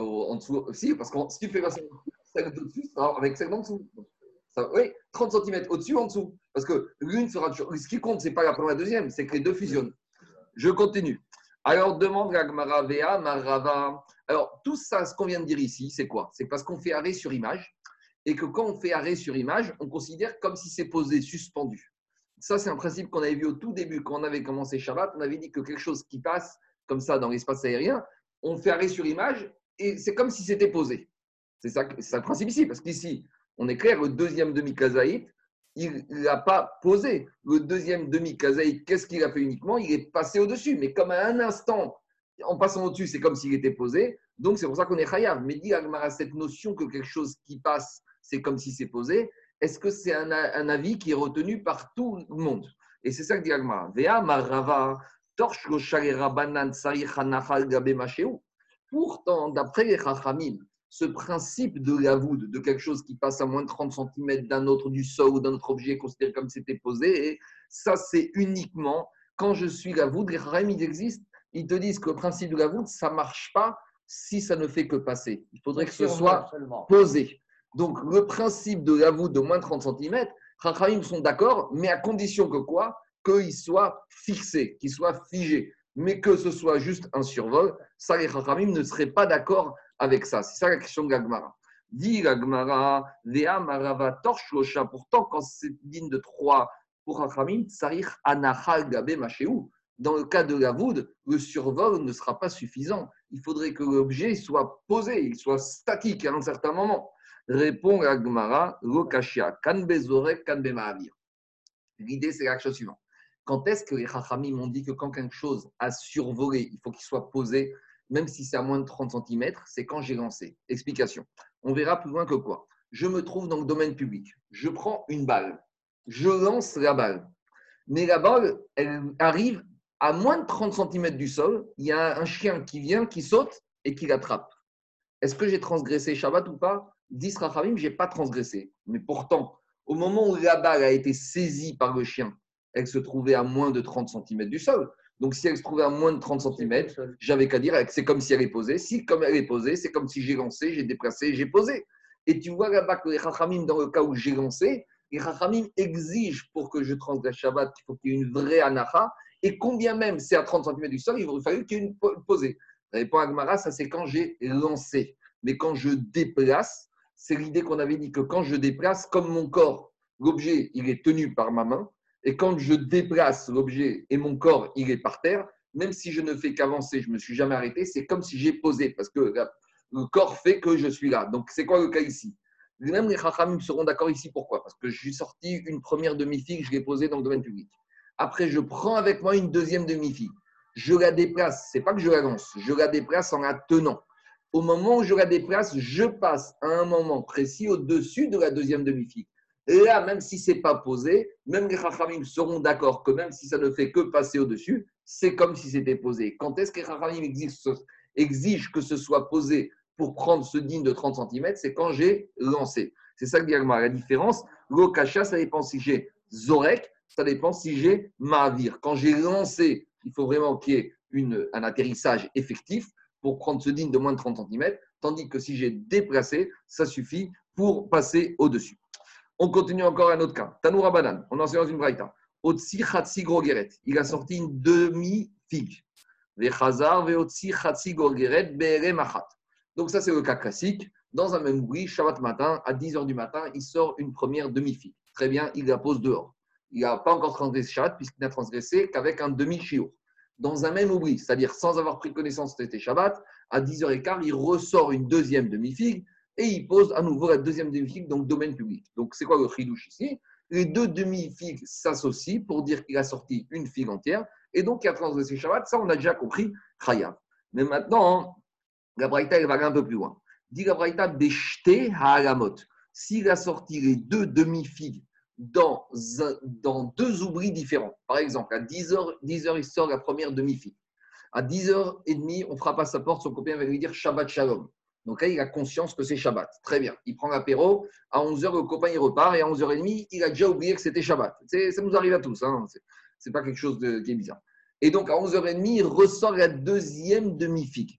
En dessous, si, parce que si tu fais passer celle d'au-dessus, avec celle d'en dessous. Oui, 30 cm au-dessus en dessous. Parce que l'une sera toujours. Ce qui compte, ce n'est pas la première et la deuxième, c'est que les deux fusionnent. Je continue. Alors, demande la Gemara Vea, Marava. Alors, tout ça, ce qu'on vient de dire ici, c'est quoi? C'est parce qu'on fait arrêt sur image et que quand on fait arrêt sur image, on considère comme si c'est posé, suspendu. Ça, c'est un principe qu'on avait vu au tout début, quand on avait commencé Shabbat. On avait dit que quelque chose qui passe comme ça dans l'espace aérien, on fait arrêt sur image c'est comme si c'était posé. C'est ça, le principe ici, parce qu'ici, on est clair, le deuxième demi-kazaït, il n'a pas posé. Le deuxième demi-kazaït, qu'est-ce qu'il a fait uniquement? Il est passé au-dessus. Mais comme à un instant, en passant au-dessus, c'est comme s'il était posé. Donc, c'est pour ça qu'on est chayav. Mais dit Agmara, cette notion que quelque chose qui passe, c'est comme si c'est posé, est-ce que c'est un, avis qui est retenu par tout le monde? Et c'est ça que dit Agmara. Vea marava, torche Pourtant, d'après les Chachamim, ce principe de la voûte, de quelque chose qui passe à moins de 30 cm d'un autre du sol ou d'un autre objet considéré comme c'était posé, et ça c'est uniquement quand je suis la voûte. Les Chachamim, ils existent, ils te disent que le principe de la voûte, ça ne marche pas si ça ne fait que passer. Il faudrait que ce soit posé. Donc, le principe de la voûte de moins de 30 cm, Chachamim sont d'accord, mais à condition que quoi? Qu'il soit fixé, qu'il soit figé. Mais que ce soit juste un survol, ça, les ne seraient pas d'accord avec ça. C'est ça la question de l'Agmara. Dit l'Agmara, Vea Marava Torch Losha. Pourtant, quand c'est digne de 3 pour Chachamim, Tsarich Anachal Gabe Machéou. Dans le cas de la voûte, le survol ne sera pas suffisant. Il faudrait que l'objet soit posé, il soit statique à un certain moment. Répond Agmara, Lokashia, Kanbezorek, Kanbemahavir. L'idée, c'est la chose suivante. Quand est-ce que les Chachamim ont dit que quand quelque chose a survolé, il faut qu'il soit posé, même si c'est à moins de 30 cm, c'est quand j'ai lancé. Explication. On verra plus loin que quoi. Je me trouve dans le domaine public. Je prends une balle. Je lance la balle. Mais la balle, elle arrive à moins de 30 cm du sol. Il y a un chien qui vient, qui saute et qui l'attrape. Est-ce que j'ai transgressé Shabbat ou pas? 10 Rachamim, je n'ai pas transgressé. Mais pourtant, au moment où la balle a été saisie par le chien, elle se trouvait à moins de 30 cm du sol. Donc, si elle se trouvait à moins de 30 cm, j'avais qu'à dire que c'est comme si elle est posée. Si, comme elle est posée, c'est comme si j'ai lancé, j'ai déplacé, j'ai posé. Et tu vois là-bas que les Chachamim, dans le cas où j'ai lancé, les Chachamim exigent pour que je transgresse Shabbat qu'il faut qu'il y ait une vraie anacha. Et combien même c'est à 30 cm du sol, il aurait fallu qu'il y ait une po- posée. Répond Agmara, ça c'est quand j'ai lancé. Mais quand je déplace, c'est l'idée qu'on avait dit que quand je déplace, comme mon corps, l'objet, il est tenu par ma main, et quand je déplace l'objet et mon corps, il est par terre, même si je ne fais qu'avancer, je ne me suis jamais arrêté, c'est comme si j'ai posé, parce que le corps fait que je suis là. Donc, c'est quoi le cas ici? Même les Chachamim seront d'accord ici. Pourquoi? Parce que je suis sorti une première demi-figue, je l'ai posée dans le domaine public. Après, je prends avec moi une deuxième demi-figue. Je la déplace. C'est pas que je la lance, je la déplace en la tenant. Au moment où je la déplace, je passe à un moment précis au-dessus de la deuxième demi-figue. Là, même si c'est pas posé, même les Chachamim seront d'accord que même si ça ne fait que passer au-dessus, c'est comme si c'était posé. Quand est-ce que les Chachamim exigent, que ce soit posé pour prendre ce digne de 30 cm C'est quand j'ai lancé. C'est ça que dit. La différence, l'okasha, ça dépend si j'ai Zorek, ça dépend si j'ai Mahavir. Quand j'ai lancé, il faut vraiment qu'il y ait un atterrissage effectif pour prendre ce digne de moins de 30 cm, tandis que si j'ai déplacé, ça suffit pour passer au-dessus. On continue encore un autre cas. Tanoura Banan, on enseigne dans une braïta. Otsi Khatsi Grogeret, il a sorti une demi-figue. Vechazar Veotsi Khatsi Grogeret Bere Machat. Donc ça, c'est le cas classique. Dans un même bruit, Shabbat matin, à 10h du matin, il sort une première demi-figue. Très bien, il la pose dehors. Il n'a pas encore transgressé Shabbat puisqu'il n'a transgressé qu'avec un demi-chiour. Dans un même oubli, c'est-à-dire sans avoir pris connaissance c'était Shabbat, à 10h15, il ressort une deuxième demi-figue et il pose à nouveau la deuxième demi-figue le domaine public. Donc, c'est quoi le chidouche ici? Les deux demi-figues s'associent pour dire qu'il a sorti une figue entière et donc il a transgressé Shabbat. Ça, on a déjà compris. Mais maintenant, la Braïta, elle va aller un peu plus loin. Dit la Braïta, Haalamot. S'il a sorti les deux demi-figues dans, dans deux oublis différents, par exemple, à 10h, 10 heures, il sort la première demi-figue. À 10h30, on frappe à sa porte, son copain va lui dire Shabbat Shalom. Donc là, il a conscience que c'est Shabbat. Très bien. Il prend l'apéro. À 11h, le copain, il repart. Et à 11h30, il a déjà oublié que c'était Shabbat. Ça nous arrive à tous. Hein. C'est- C'est pas quelque chose de, qui bizarre. Et donc, à 11h30, il ressort la deuxième demi-figue.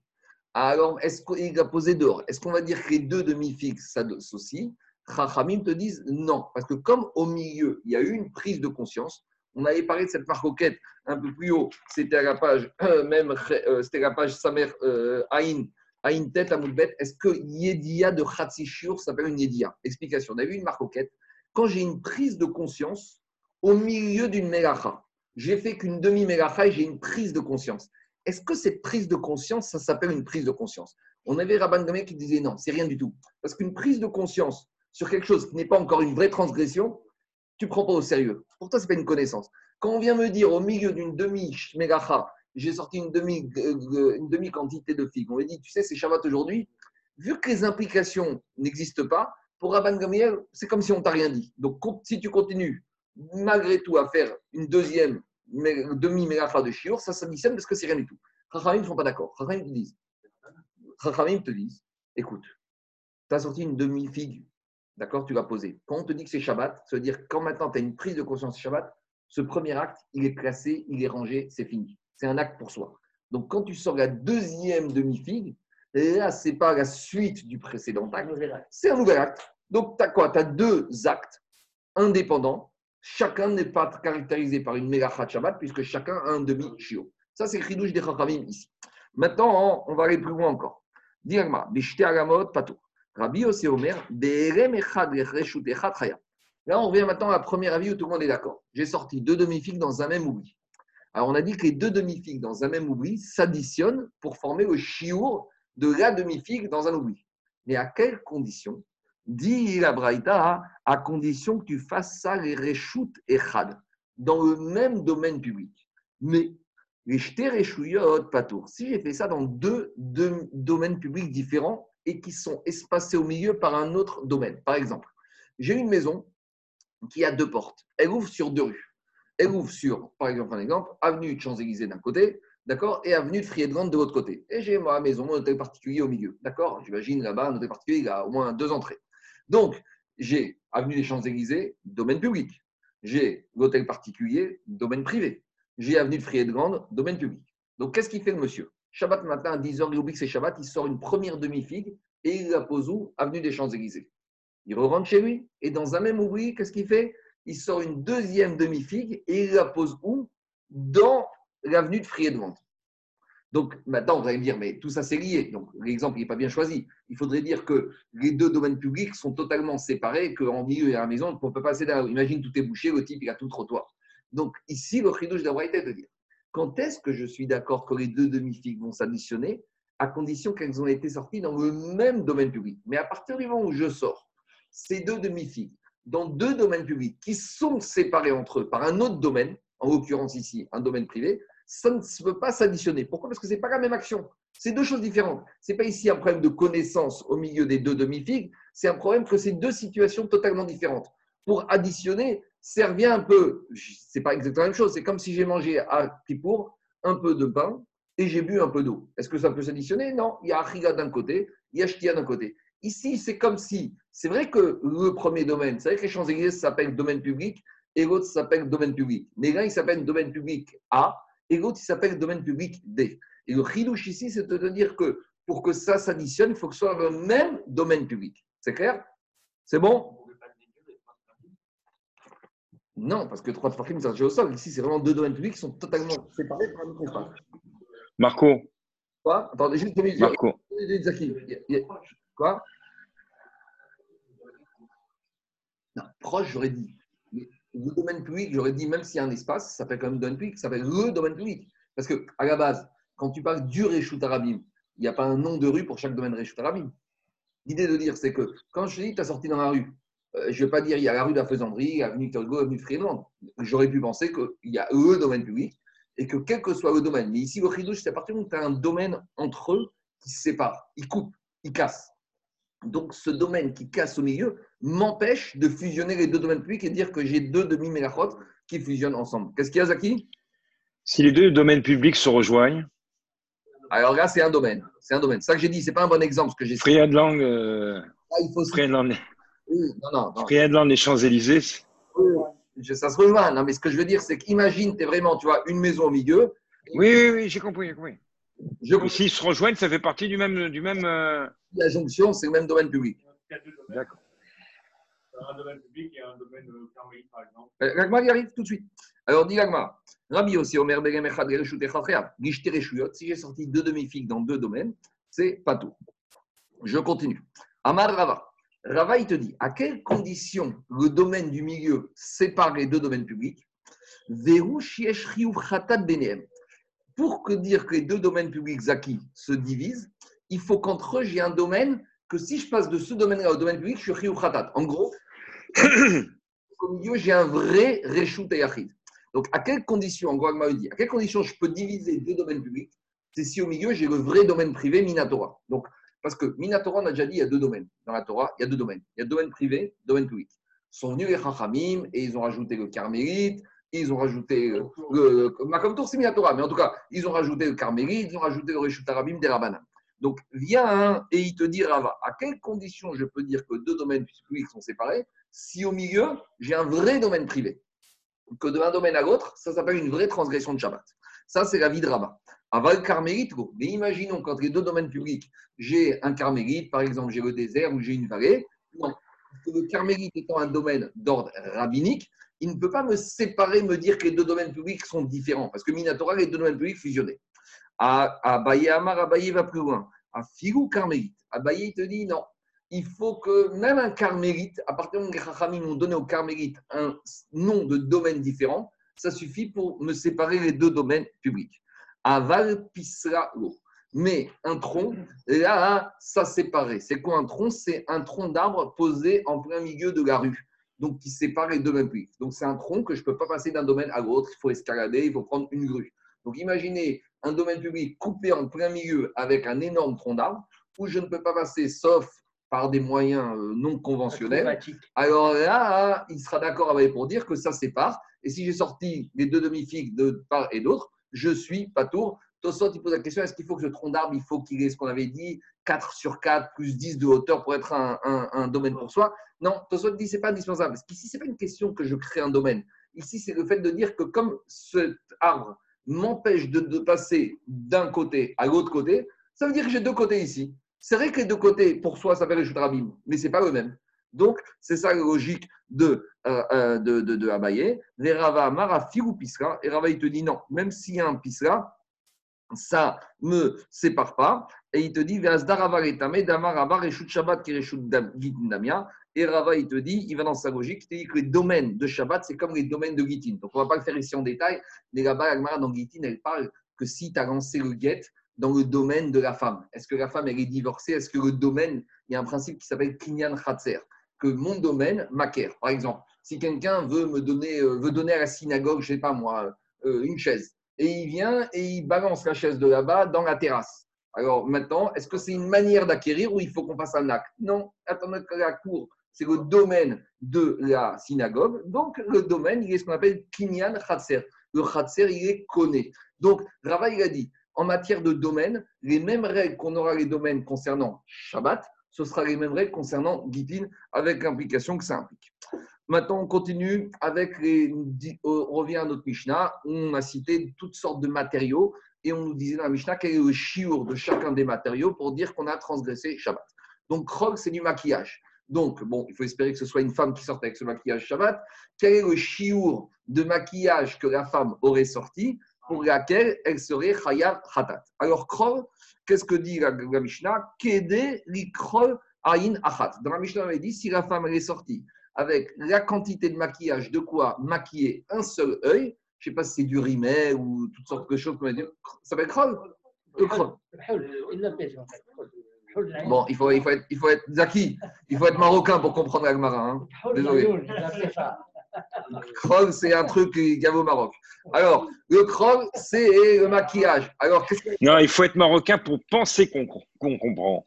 Alors, est-ce qu'il a posé dehors Est-ce qu'on va dire que les deux demi-figues s'associent Chachamim te disent non. Parce que comme au milieu, il y a eu une prise de conscience, on avait parlé de cette marcoquette un peu plus haut, c'était à la page, euh, même, euh, c'était la page Samer euh, Aïn, Aïn Tet Amoudbet. Est-ce que Yedia de Khatsishur s'appelle une Yedia? Explication. On a vu une marcoquette. Quand j'ai une prise de conscience au milieu d'une Melacha, j'ai fait qu'une demi-Melacha et j'ai une prise de conscience. Est-ce que cette prise de conscience, ça s'appelle une prise de conscience? On avait Rabban Gamé qui disait non, c'est rien du tout. Parce qu'une prise de conscience sur quelque chose qui n'est pas encore une vraie transgression, tu ne prends pas au sérieux. Pour toi, ce n'est pas une connaissance. Quand on vient me dire au milieu d'une demi-Melacha, j'ai sorti une demi, euh, une demi quantité de figues, on me dit, tu sais, c'est Shabbat aujourd'hui, vu que les implications n'existent pas, pour Rabban Gamliel, c'est comme si on t'a rien dit. Donc, si tu continues malgré tout à faire une deuxième demi-mégafa de chiour, ça s'additionne parce que c'est rien du tout. Chachamim ne sont pas d'accord. Chachamim te disent, te disent, écoute, tu as sorti une demi-figue, d'accord, tu l'as posée. Quand on te dit que c'est Shabbat, ça veut dire quand maintenant tu as une prise de conscience Shabbat, ce premier acte, il est classé, il est rangé, c'est fini. C'est un acte pour soi. Donc quand tu sors la deuxième demi-figue, là, ce n'est pas la suite du précédent acte, c'est un nouvel acte. Donc tu as quoi? Tu as deux actes indépendants chacun n'est pas caractérisé par une mélacha Shabbat, puisque chacun a un demi-chio. Ça, c'est le chidouche des Chachamim ici. Maintenant, on va aller plus loin encore. Dirma, Bishte Agamot, Patou. Rabbi Osé Omer, Be'erem Echad Reshut Echad Chaya. Là, on revient maintenant à la première avis où tout le monde est d'accord. J'ai sorti deux demi-figues dans un même oubli. Alors, on a dit que les deux demi-figues dans un même oubli s'additionnent pour former le chiour de la demi-figue dans un oubli. Mais à quelles conditions? Dit la Braïta, à condition que tu fasses ça les Reshut Echad, dans le même domaine public. Mais les Shte Reshuyot Patour, si j'ai fait ça dans deux, deux domaines publics différents et qui sont espacés au milieu par un autre domaine, par exemple, j'ai une maison qui a deux portes. Elle ouvre sur deux rues. Elle ouvre sur, par exemple, un exemple, avenue de Champs-Élysées d'un côté, d'accord, et avenue de Friedland de l'autre côté. Et j'ai ma maison, mon hôtel particulier au milieu, d'accord J'imagine là-bas, un hôtel particulier, il a au moins deux entrées. Donc, j'ai avenue des Champs-Élysées, domaine public. J'ai l'hôtel particulier, domaine privé. J'ai avenue de Friedland, domaine public. Donc, qu'est-ce qu'il fait le monsieur? Shabbat matin à 10h, il oublie que c'est Shabbat, il sort une première demi-figue et il la pose où? Avenue des Champs-Élysées. Il rentre chez lui et dans un même oubli, qu'est-ce qu'il fait? Il sort une deuxième demi-figue et il la pose où? Dans l'avenue de Friedland. Donc maintenant, vous allez me dire, mais tout ça c'est lié. Donc l'exemple n'est pas bien choisi. Il faudrait dire que les deux domaines publics sont totalement séparés, qu'en milieu et à la maison, on ne peut pas passer derrière. Imagine tout est bouché, le type il a tout trottoir. Donc ici, le chidouche d'avoir été de dire quand est-ce que je suis d'accord que les deux demi-figues vont s'additionner à condition qu'elles ont été sorties dans le même domaine public? Mais à partir du moment où je sors ces deux demi-figues dans deux domaines publics qui sont séparés entre eux par un autre domaine, en l'occurrence ici un domaine privé, ça ne peut pas s'additionner. Pourquoi? Parce que ce n'est pas la même action. C'est deux choses différentes. Ce n'est pas ici un problème de connaissance au milieu des deux demi-figues, c'est un problème que c'est deux situations totalement différentes. Pour additionner, ça un peu, c'est pas exactement la même chose, c'est comme si j'ai mangé à Kippour un peu de pain et j'ai bu un peu d'eau. Est-ce que ça peut s'additionner? Non, il y a Achiga d'un côté, il y a Shtia d'un côté. Ici, c'est comme si, c'est vrai que le premier domaine, c'est vrai que les Champs-Élysées s'appellent domaine public et l'autre s'appelle domaine public. Mais l'un, il s'appelle domaine public A et l'autre, il s'appelle domaine public D. Et le chidouche ici, c'est de dire que pour que ça s'additionne, il faut que ce soit le même domaine public. C'est clair? C'est bon? Non, parce que trois tfachim, c'est au sol. Ici, c'est vraiment deux domaines publics qui sont totalement séparés par un espace. Marco, Quoi? Attendez, juste deux minutes. Marco, Quoi? Non, proche, j'aurais dit. Le domaine public, j'aurais dit, même s'il y a un espace, ça s'appelle quand même domaine public, ça s'appelle le domaine public. Parce que, à la base, quand tu parles du Réchout Arabim, il n'y a pas un nom de rue pour chaque domaine Réchout Arabim. L'idée de dire, c'est que quand je te dis, tu as sorti dans la rue, euh, je ne vais pas dire, il y a la rue de la Faisanderie, avenue Hugo, avenue Friedland. J'aurais pu penser qu'il y a le domaine public et que quel que soit le domaine, mais ici, le chidouche, c'est à partir où tu as un domaine entre eux qui se sépare, ils coupent, ils cassent. Donc, ce domaine qui casse au milieu m'empêche de fusionner les deux domaines publics et dire que j'ai deux demi-mélachot qui fusionnent ensemble. Qu'est-ce qu'il y a, Zaki? Si les deux domaines publics se rejoignent, Alors là, c'est un domaine. C'est un domaine. C'est ça que j'ai dit, c'est pas un bon exemple ce que j'ai dit. Friedland, euh, Ah, il faut se- Friedland, Oui, Non, non, non. Friedland, les Champs-Élysées. Je- Ça se rejoint. Non, mais ce que je veux dire, c'est qu'imagine, tu es vraiment, tu vois, une maison au milieu. Oui, oui, oui, j'ai compris, j'ai compris. S'ils se rejoignent, ça fait partie du même. Du même euh, la jonction, c'est le même domaine public. Il y a deux domaines. D'accord. Un domaine public et un domaine euh, carmélite, par exemple. Euh, L'agma y arrive tout de suite. Alors, dit l'agma. Rabbi aussi, Omer Begem Echad Gereshut. Si j'ai sorti deux demi-figues dans deux domaines, c'est pas tout. Je continue. Amar Rava. Rava, il te dit à quelles conditions le domaine du milieu sépare les deux domaines publics Shiesh Benehem? Pour que dire que les deux domaines publics Zaki se divisent, il faut qu'entre eux, j'ai un domaine que si je passe de ce domaine-là au domaine public, je suis Chiyuv Chatat. En gros, au milieu, j'ai un vrai Reshut Yachid. Donc, à quelles conditions, en gros, à quelles conditions je peux diviser deux domaines publics C'est si au milieu, j'ai le vrai domaine privé, Minatora. Donc, parce que Minatora, on a déjà dit, il y a deux domaines. Dans la Torah, il y a deux domaines. Il y a domaine privé, domaine public. Sont venus les Chachamim et ils ont rajouté le Carmélite, ils ont rajouté le. le Macom Tour, c'est Minatora, mais en tout cas, ils ont rajouté le Carmélite, ils ont rajouté le Reshut Arabim des Rabbanim. Donc, vient un et il te dit, Rava, à quelles conditions je peux dire que deux domaines publics sont séparés si au milieu, j'ai un vrai domaine privé que d'un domaine à l'autre, ça s'appelle une vraie transgression de Shabbat. Ça, c'est la vie de Rabat. Aval carmélite, mais imaginons qu'entre les deux domaines publics, j'ai un carmélite, par exemple, j'ai le désert ou j'ai une vallée. Non, le carmélite étant un domaine d'ordre rabbinique, il ne peut pas me séparer, me dire que les deux domaines publics sont différents, parce que Minatora, les deux domaines publics fusionnés. Abaye Amar, Abaye va plus loin. À Filou carmélite, Abaye te dit non. Il faut que même un carmélite, à partir du moment où les Chachamim ont donné au carmélite un nom de domaine différent, ça suffit pour me séparer les deux domaines publics. Aval pisra. Mais un tronc, là, ça séparé. C'est quoi un tronc? C'est un tronc d'arbre posé en plein milieu de la rue. Donc, qui sépare les domaines publics. Donc, c'est un tronc que je ne peux pas passer d'un domaine à l'autre. Il faut escalader, il faut prendre une grue. Donc, imaginez un domaine public coupé en plein milieu avec un énorme tronc d'arbre où je ne peux pas passer sauf par des moyens euh, non conventionnels. Alors là, il sera d'accord avec pour dire que ça sépare. Et si j'ai sorti les deux demi-figues de part et d'autre, je suis pas tour. Tosot, il pose la question est-ce qu'il faut que ce tronc d'arbre, il faut qu'il ait ce qu'on avait dit, 4 sur 4 plus 10 de hauteur pour être un, domaine pour soi Non, Tosot dit c'est pas indispensable. Parce qu'ici, ce n'est pas une question que je crée un domaine. Ici, c'est le fait de dire que comme cet arbre m'empêche de, passer d'un côté à l'autre côté, ça veut dire que j'ai deux côtés ici. C'est vrai que les deux côtés, pour soi, ça s'appelle le Rabim, mais ce n'est pas le même. Donc, c'est ça la logique de, euh, euh, de, de, de Abaye. Les Rava Mara Firou Pisra. Et Rava, il te dit non, même s'il y a un Pisra, ça ne me sépare pas. Et il te dit Shabbat. Et Rava, il te dit, il va dans sa logique, il te dit que les domaines de Shabbat, c'est comme les domaines de Gitin. Donc, on ne va pas le faire ici en détail, mais là-bas, dans Gitin, elle parle que si tu as lancé le guet dans le domaine de la femme, est-ce que la femme, elle est divorcée? Est-ce que le domaine, il y a un principe qui s'appelle Kinyan Khatser? Que mon domaine m'acquiert. Par exemple, si quelqu'un veut me donner, euh, veut donner à la synagogue, je sais pas moi, euh, une chaise, et il vient et il balance la chaise de là-bas dans la terrasse. Alors maintenant, est-ce que c'est une manière d'acquérir ou il faut qu'on fasse un acte? Non, attendez que la cour, c'est le domaine de la synagogue. Donc le domaine, il est ce qu'on appelle kinyan khatser. Le khatser, il est connu. Donc Rava, il a dit, en matière de domaine, les mêmes règles qu'on aura les domaines concernant Shabbat, ce sera les mêmes règles concernant Gitin avec l'implication que ça implique. Maintenant, on continue avec les. On revient à notre Mishnah. On a cité toutes sortes de matériaux et on nous disait dans la Mishnah quel est le chiour de chacun des matériaux pour dire qu'on a transgressé Shabbat. Donc, krog, c'est du maquillage. Donc, bon, il faut espérer que ce soit une femme qui sorte avec ce maquillage Shabbat. Quel est le chiour de maquillage que la femme aurait sorti pour laquelle elle serait chayav khatat? Alors, krog, qu'est-ce que dit la, Mishnah? Kede li krog ayin achat. Dans la Mishnah, on avait dit si la femme est sortie avec la quantité de maquillage, de quoi maquiller un seul œil, je ne sais pas si c'est du rimet ou toutes sortes de choses ça s'appelle krog Le. Bon, il faut, il faut, être, il faut être Zaki, il faut être marocain pour comprendre l'Agmara. Hein. Désolé. Krog, c'est un truc qui y a au Maroc. Alors, le krog, c'est le maquillage. Alors, que. Non, il faut être marocain pour penser qu'on qu'on comprend.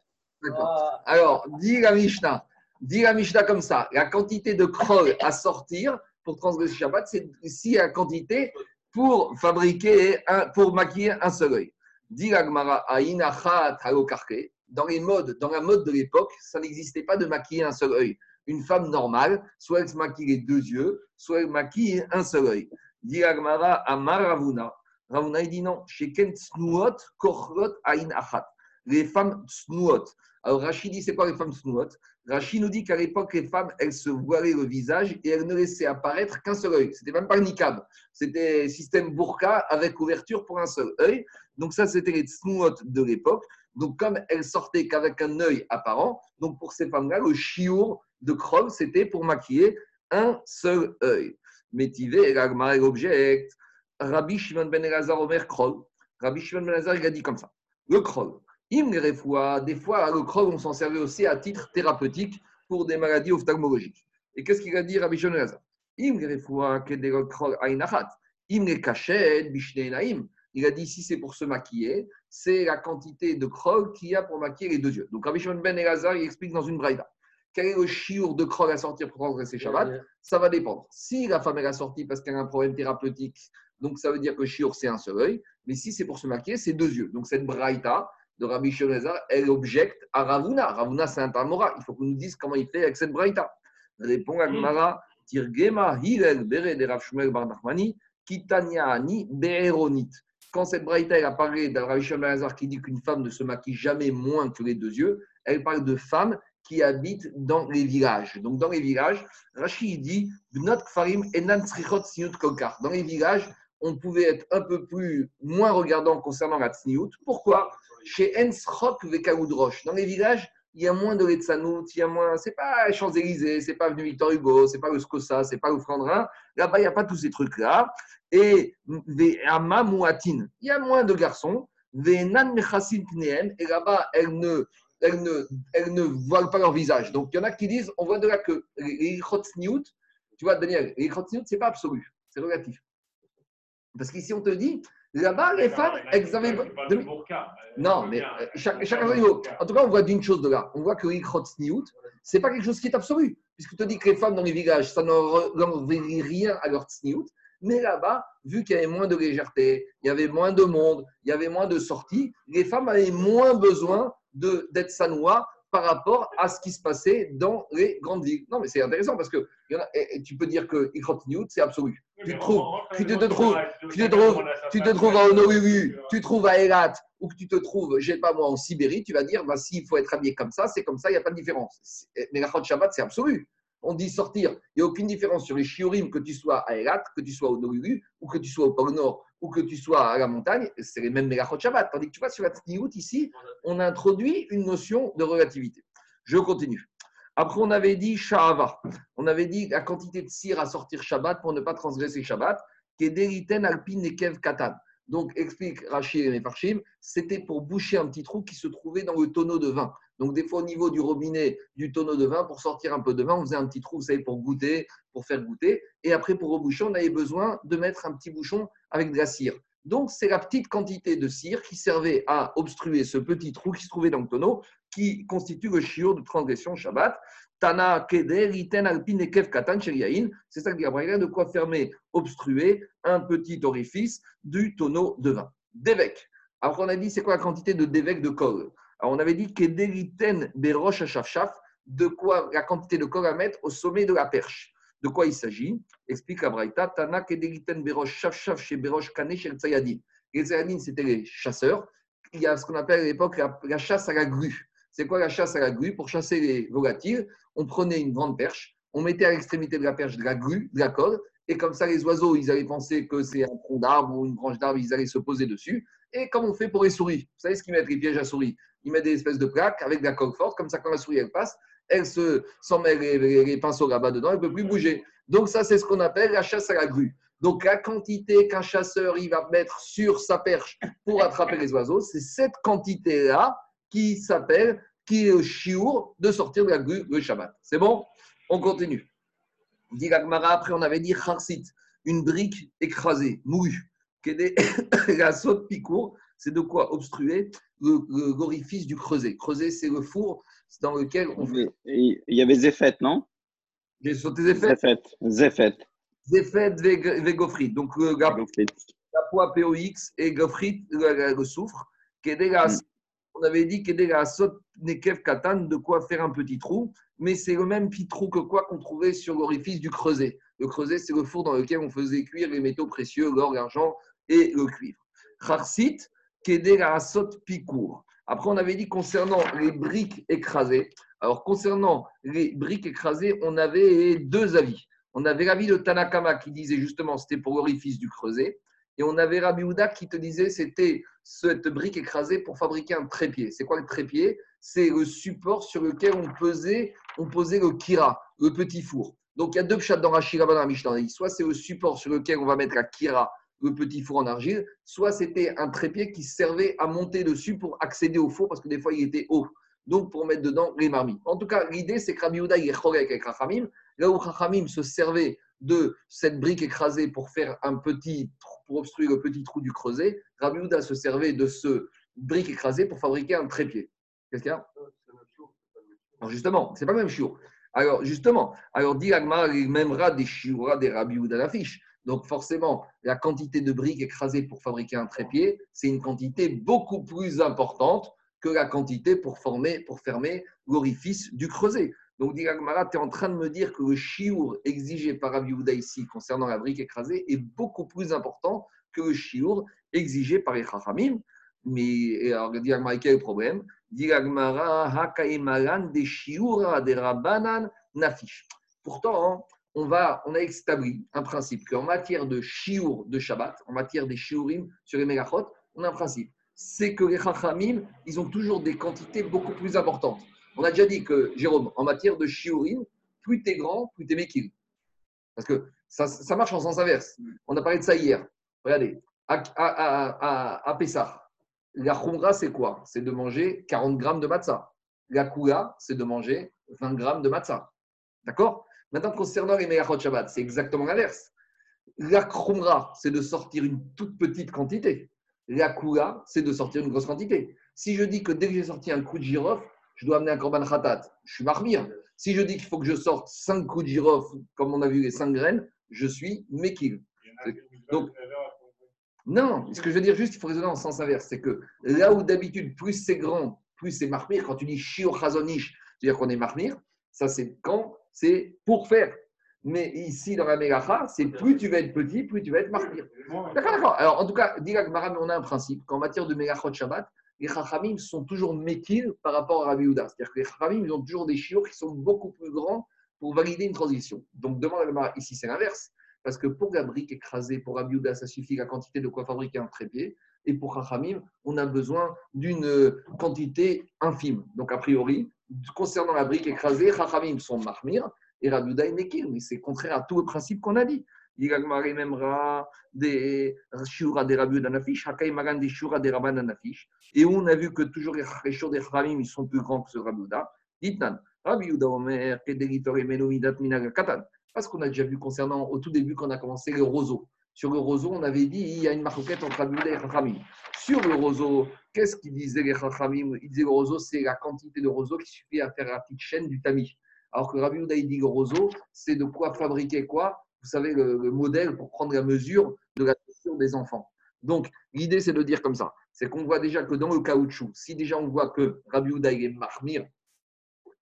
Alors, dit la Mishnah, dit la Mishnah comme ça la quantité de krog à sortir pour transgresser Shabbat, c'est ici la quantité pour fabriquer, pour maquiller un seul œil. Dit achat halokarke. Dans les modes, dans la mode de l'époque, ça n'existait pas de maquiller un seul œil. Une femme normale, soit elle se maquille les deux yeux, soit elle maquille un seul œil. Dit l'Agmara, Amar Ravuna. Ravuna, il dit non. Sheken tsnuot kochlot aïn achat. Les femmes tsnuot. Alors Rachid dit, c'est quoi les femmes tsnuot? Rachid nous dit qu'à l'époque, les femmes, elles se voilaient le visage et elles ne laissaient apparaître qu'un seul œil. C'était même pas niqab. C'était système burqa avec ouverture pour un seul œil. Donc ça, c'était les tsnuot de l'époque. Donc comme elles sortaient qu'avec un œil apparent, donc pour ces femmes-là, le chiour de Krog, c'était pour maquiller un seul œil. Métivé, l'agma et l'object. Rabbi Shimon ben Elazar Omer Krog. Rabbi Shimon ben Elazar, il a dit comme ça. Le Krog. Im des fois, le Krog, on s'en servait aussi à titre thérapeutique pour des maladies ophtalmologiques. Et qu'est-ce qu'il a dit Rabbi Shimon ben Elazar? Im Gerefua, Kedel Krog Ainachat. Im le Kachet, Bishne Naim. Il a dit si c'est pour se maquiller, c'est la quantité de krog qu'il y a pour maquiller les deux yeux. Donc Rabbi Shimon ben Elazar, il explique dans une braïda. Quel est le chiour de krog à sortir pour transgresser Shabbat? Ça va dépendre. Si la femme elle a sorti parce qu'elle a un problème thérapeutique, donc ça veut dire que le chiour c'est un seul œil. Mais si c'est pour se maquiller, c'est deux yeux. Donc cette braïda de Rabbi ben Elazar, elle objecte à Ravuna. Ravuna c'est un tamora. Il faut qu'on nous dise comment il fait avec cette braïda. Répond à Gemara, Tirgema Hilel Bere de Rav Shmuel Bar Nachmani, Kitanyani Be'eronit quand cette braïta a parlé d'un Shimon ben Elazar qui dit qu'une femme ne se maquille jamais moins que les deux yeux, elle parle de femmes qui habitent dans les villages. Donc dans les villages, Rachid dit Dans les villages, on pouvait être un peu plus moins regardant concernant la tsniout. Pourquoi? Chez Ensrok Vekaoudroche, dans les villages, il y a moins de Letsanout, il y a moins. C'est pas Champs-Élysées, c'est pas Avenue Victor Hugo, c'est pas le Scossa, c'est pas le Flandrin. Là-bas, il n'y a pas tous ces trucs-là. Et Ama Mouatin, il y a moins de garçons. Mechasin Pneem, et là-bas, elles ne, elles, ne, elles ne voient pas leur visage. Donc, il y en a qui disent on voit de là que les tu vois, Daniel, les Chotsniout, ce n'est pas absolu, c'est relatif. Parce qu'ici, on te dit, là-bas, les femmes, elles avaient. Non, mais euh, chaque, chacun niveau. En tout cas, on voit d'une chose de là. On voit que l'Ikhrotsniout, ce n'est pas quelque chose qui est absolu. Puisque tu dis que les femmes dans les villages, ça n'enverrait rien à leur tsniout. Mais là-bas, vu qu'il y avait moins de légèreté, il y avait moins de monde, il y avait moins de sorties, les femmes avaient moins besoin d'être sanois par rapport à ce qui se passait dans les grandes villes. Non, mais c'est intéressant parce que y en a, et, tu peux dire que Ikrot Newt, c'est absolu. Tu te trouves, tu te, trouves, tu te trouves, tu te trouves à Honolulu, tu trouves à Elat, ou que tu te trouves, je sais pas moi, en Sibérie, tu vas dire, bah, s'il faut être habillé comme ça, c'est comme ça, il n'y a pas de différence. Mais la Shabbat, c'est absolu on dit sortir. Il n'y a aucune différence sur les chiorim, que tu sois à Elat, que tu sois au Nolulu, ou que tu sois au pôle Nord, ou que tu sois à la montagne. C'est les mêmes Megachot Shabbat. Tandis que tu vois, sur la Tniout, ici, on introduit une notion de relativité. Je continue. Après, on avait dit Shahava. On avait dit la quantité de cire à sortir Shabbat pour ne pas transgresser Shabbat, qui est Deriten Alpine et Kev Katan. Donc, explique Rachid et Mefarshim, c'était pour boucher un petit trou qui se trouvait dans le tonneau de vin. Donc, des fois, au niveau du robinet du tonneau de vin, pour sortir un peu de vin, on faisait un petit trou, vous savez, pour goûter, pour faire goûter. Et après, pour reboucher, on avait besoin de mettre un petit bouchon avec de la cire. Donc, c'est la petite quantité de cire qui servait à obstruer ce petit trou qui se trouvait dans le tonneau, qui constitue le chiot de transgression Shabbat. Tana keder iten alpine kev katan C'est ça que dit de quoi fermer, obstruer un petit orifice du tonneau de vin. D'évêque. Alors, on a dit, c'est quoi la quantité de d'évêque de col? Alors, on avait dit kedeliten berosh shaf de quoi la quantité de col à mettre au sommet de la perche? De quoi il s'agit? Explique la Braïta. Tana kedeliten berosh shaf chez berosh kane chez tsayadin. Les tsayadin, c'était les chasseurs. Il y a ce qu'on appelle à l'époque la chasse à la grue. C'est quoi la chasse à la grue? Pour chasser les volatiles, on prenait une grande perche, on mettait à l'extrémité de la perche de la grue, de la corde, et comme ça, les oiseaux, ils allaient penser que c'est un tronc d'arbre ou une branche d'arbre, ils allaient se poser dessus. Et comme on fait pour les souris, vous savez ce qu'ils mettent, les pièges à souris? Ils mettent des espèces de plaques avec de la coque forte, comme ça, quand la souris, elle passe, elle se, s'en met les, pinceaux là-bas dedans, elle ne peut plus bouger. Donc ça, c'est ce qu'on appelle la chasse à la grue. Donc la quantité qu'un chasseur il va mettre sur sa perche pour attraper les oiseaux, c'est cette quantité-là qui s'appelle, qui est le chiour de sortir de la grue le Shabbat. C'est bon? On continue. Dit après on avait dit charsit, une brique écrasée, mouillue. La saute c'est de quoi obstruer le, l'orifice du creuset. Creuset, c'est le four dans lequel on fait. Il y avait Zéphète, non? J'ai sauté Zéphète Zéphète. Zéphète. Vegofrit. Donc, le, la, la poids POX et Gofrit, le, le soufre. Kedega, Mm. On avait dit Kedega Asot Nekev Katan, de quoi faire un petit trou, mais c'est le même petit trou que quoi qu'on trouvait sur l'orifice du creuset. Le creuset, c'est le four dans lequel on faisait cuire les métaux précieux, l'or, l'argent et le cuivre. Charsit, Kedega Asot Pikour. Après, on avait dit concernant les briques écrasées. Alors, concernant les briques écrasées, on avait deux avis. On avait l'avis de Tanakama qui disait justement c'était pour l'orifice du creuset. Et on avait Rabbi Houda qui te disait c'était cette brique écrasée pour fabriquer un trépied. C'est quoi le trépied? C'est le support sur lequel on posait, on posait le kira, le petit four. Donc il y a deux pchats dans Rashi dans la Soit c'est le support sur lequel on va mettre la kira, le petit four en argile, soit c'était un trépied qui servait à monter dessus pour accéder au four parce que des fois il était haut. Donc pour mettre dedans les marmites. En tout cas, l'idée c'est que Rabbi Houda il est avec Rachamim. Là où Rachamim se servait de cette brique écrasée pour faire un petit trou- pour obstruer le petit trou du creuset, Rabbi Houda se servait de ce brique écrasée pour fabriquer un trépied. Qu'est-ce qu'il y a Alors justement, c'est pas le même chiour. Alors justement, alors dit Agmar, il m'aimera des chioura des Rabbi Houda l'affiche. Donc forcément, la quantité de briques écrasées pour fabriquer un trépied, c'est une quantité beaucoup plus importante que la quantité pour, former, pour fermer l'orifice du creuset. Donc, dit tu es en train de me dire que le chiour exigé par Rabbi ici concernant la brique écrasée est beaucoup plus important que le chiour exigé par les Chachamim. Mais alors, dit quel est le problème? Dit des chioura des rabanan nafish. Pourtant, hein, on, va, on a établi un principe qu'en matière de chiour de Shabbat, en matière des shiurim sur les mégachot, on a un principe. C'est que les Chachamim, ils ont toujours des quantités beaucoup plus importantes. On a déjà dit que, Jérôme, en matière de shiurim, plus tu es grand, plus tu es mékil. Parce que ça, marche en sens inverse. On a parlé de ça hier. Regardez, à, à, à, à, Pessah, la khumra, c'est quoi? C'est de manger 40 grammes de matzah. La kula, c'est de manger 20 grammes de matzah. D'accord? Maintenant, concernant les Megachot Shabbat, c'est exactement l'inverse. La khumra, c'est de sortir une toute petite quantité. La kula, c'est de sortir une grosse quantité. Si je dis que dès que j'ai sorti un coup de girofle, je dois amener un korban khatat, je suis marmire. Si je dis qu'il faut que je sorte 5 coups de girofle, comme on a vu les 5 graines, je suis mekil. Donc, non, ce que je veux dire juste, il faut raisonner en sens inverse. C'est que là où d'habitude, plus c'est grand, plus c'est marmire. Quand tu dis shio chazonish, c'est-à-dire qu'on est marmire, ça c'est quand c'est pour faire. Mais ici, dans la mégacha, c'est plus tu vas être petit, plus tu vas être marmire. D'accord, d'accord. Alors, en tout cas, dit on a un principe qu'en matière de mégachot Shabbat, les Chachamim sont toujours mékil par rapport à Rabbi Houda. C'est-à-dire que les Chachamim, ont toujours des chiots qui sont beaucoup plus grands pour valider une transition. Donc, demande ici, c'est l'inverse. Parce que pour la brique écrasée, pour Rabbi Houda, ça suffit la quantité de quoi fabriquer un trépied. Et pour Chachamim, on a besoin d'une quantité infime. Donc, a priori, concernant la brique écrasée, Chachamim sont marmir et Rabbi Houda est mékil. Mais c'est contraire à tout le principe qu'on a dit. Yigagmare memra des shura des Rabbi Houda nafish, Hakai magan des shura des Rabban nafish. Et on a vu que toujours les shura des Chachamim, ils sont plus grands que ce Rabbi Houda. Ditnan, Rabbi Houda omer, kedegitore menomidat minaga katan. Parce qu'on a déjà vu concernant, au tout début, quand on a commencé le roseau. Sur le roseau, on avait dit il y a une marquette entre Rabbi Houda et Chachamim. Sur le roseau, qu'est-ce qu'ils disaient les Chachamim Ils disaient le roseau, c'est la quantité de roseau qui suffit à faire la petite chaîne du tamis. Alors que Rabbi Houda, il dit le roseau, c'est de quoi fabriquer quoi? Vous savez, le, le, modèle pour prendre la mesure de la chaussure des enfants. Donc, l'idée, c'est de dire comme ça. C'est qu'on voit déjà que dans le caoutchouc, si déjà on voit que Rabbi Houda, est marmire,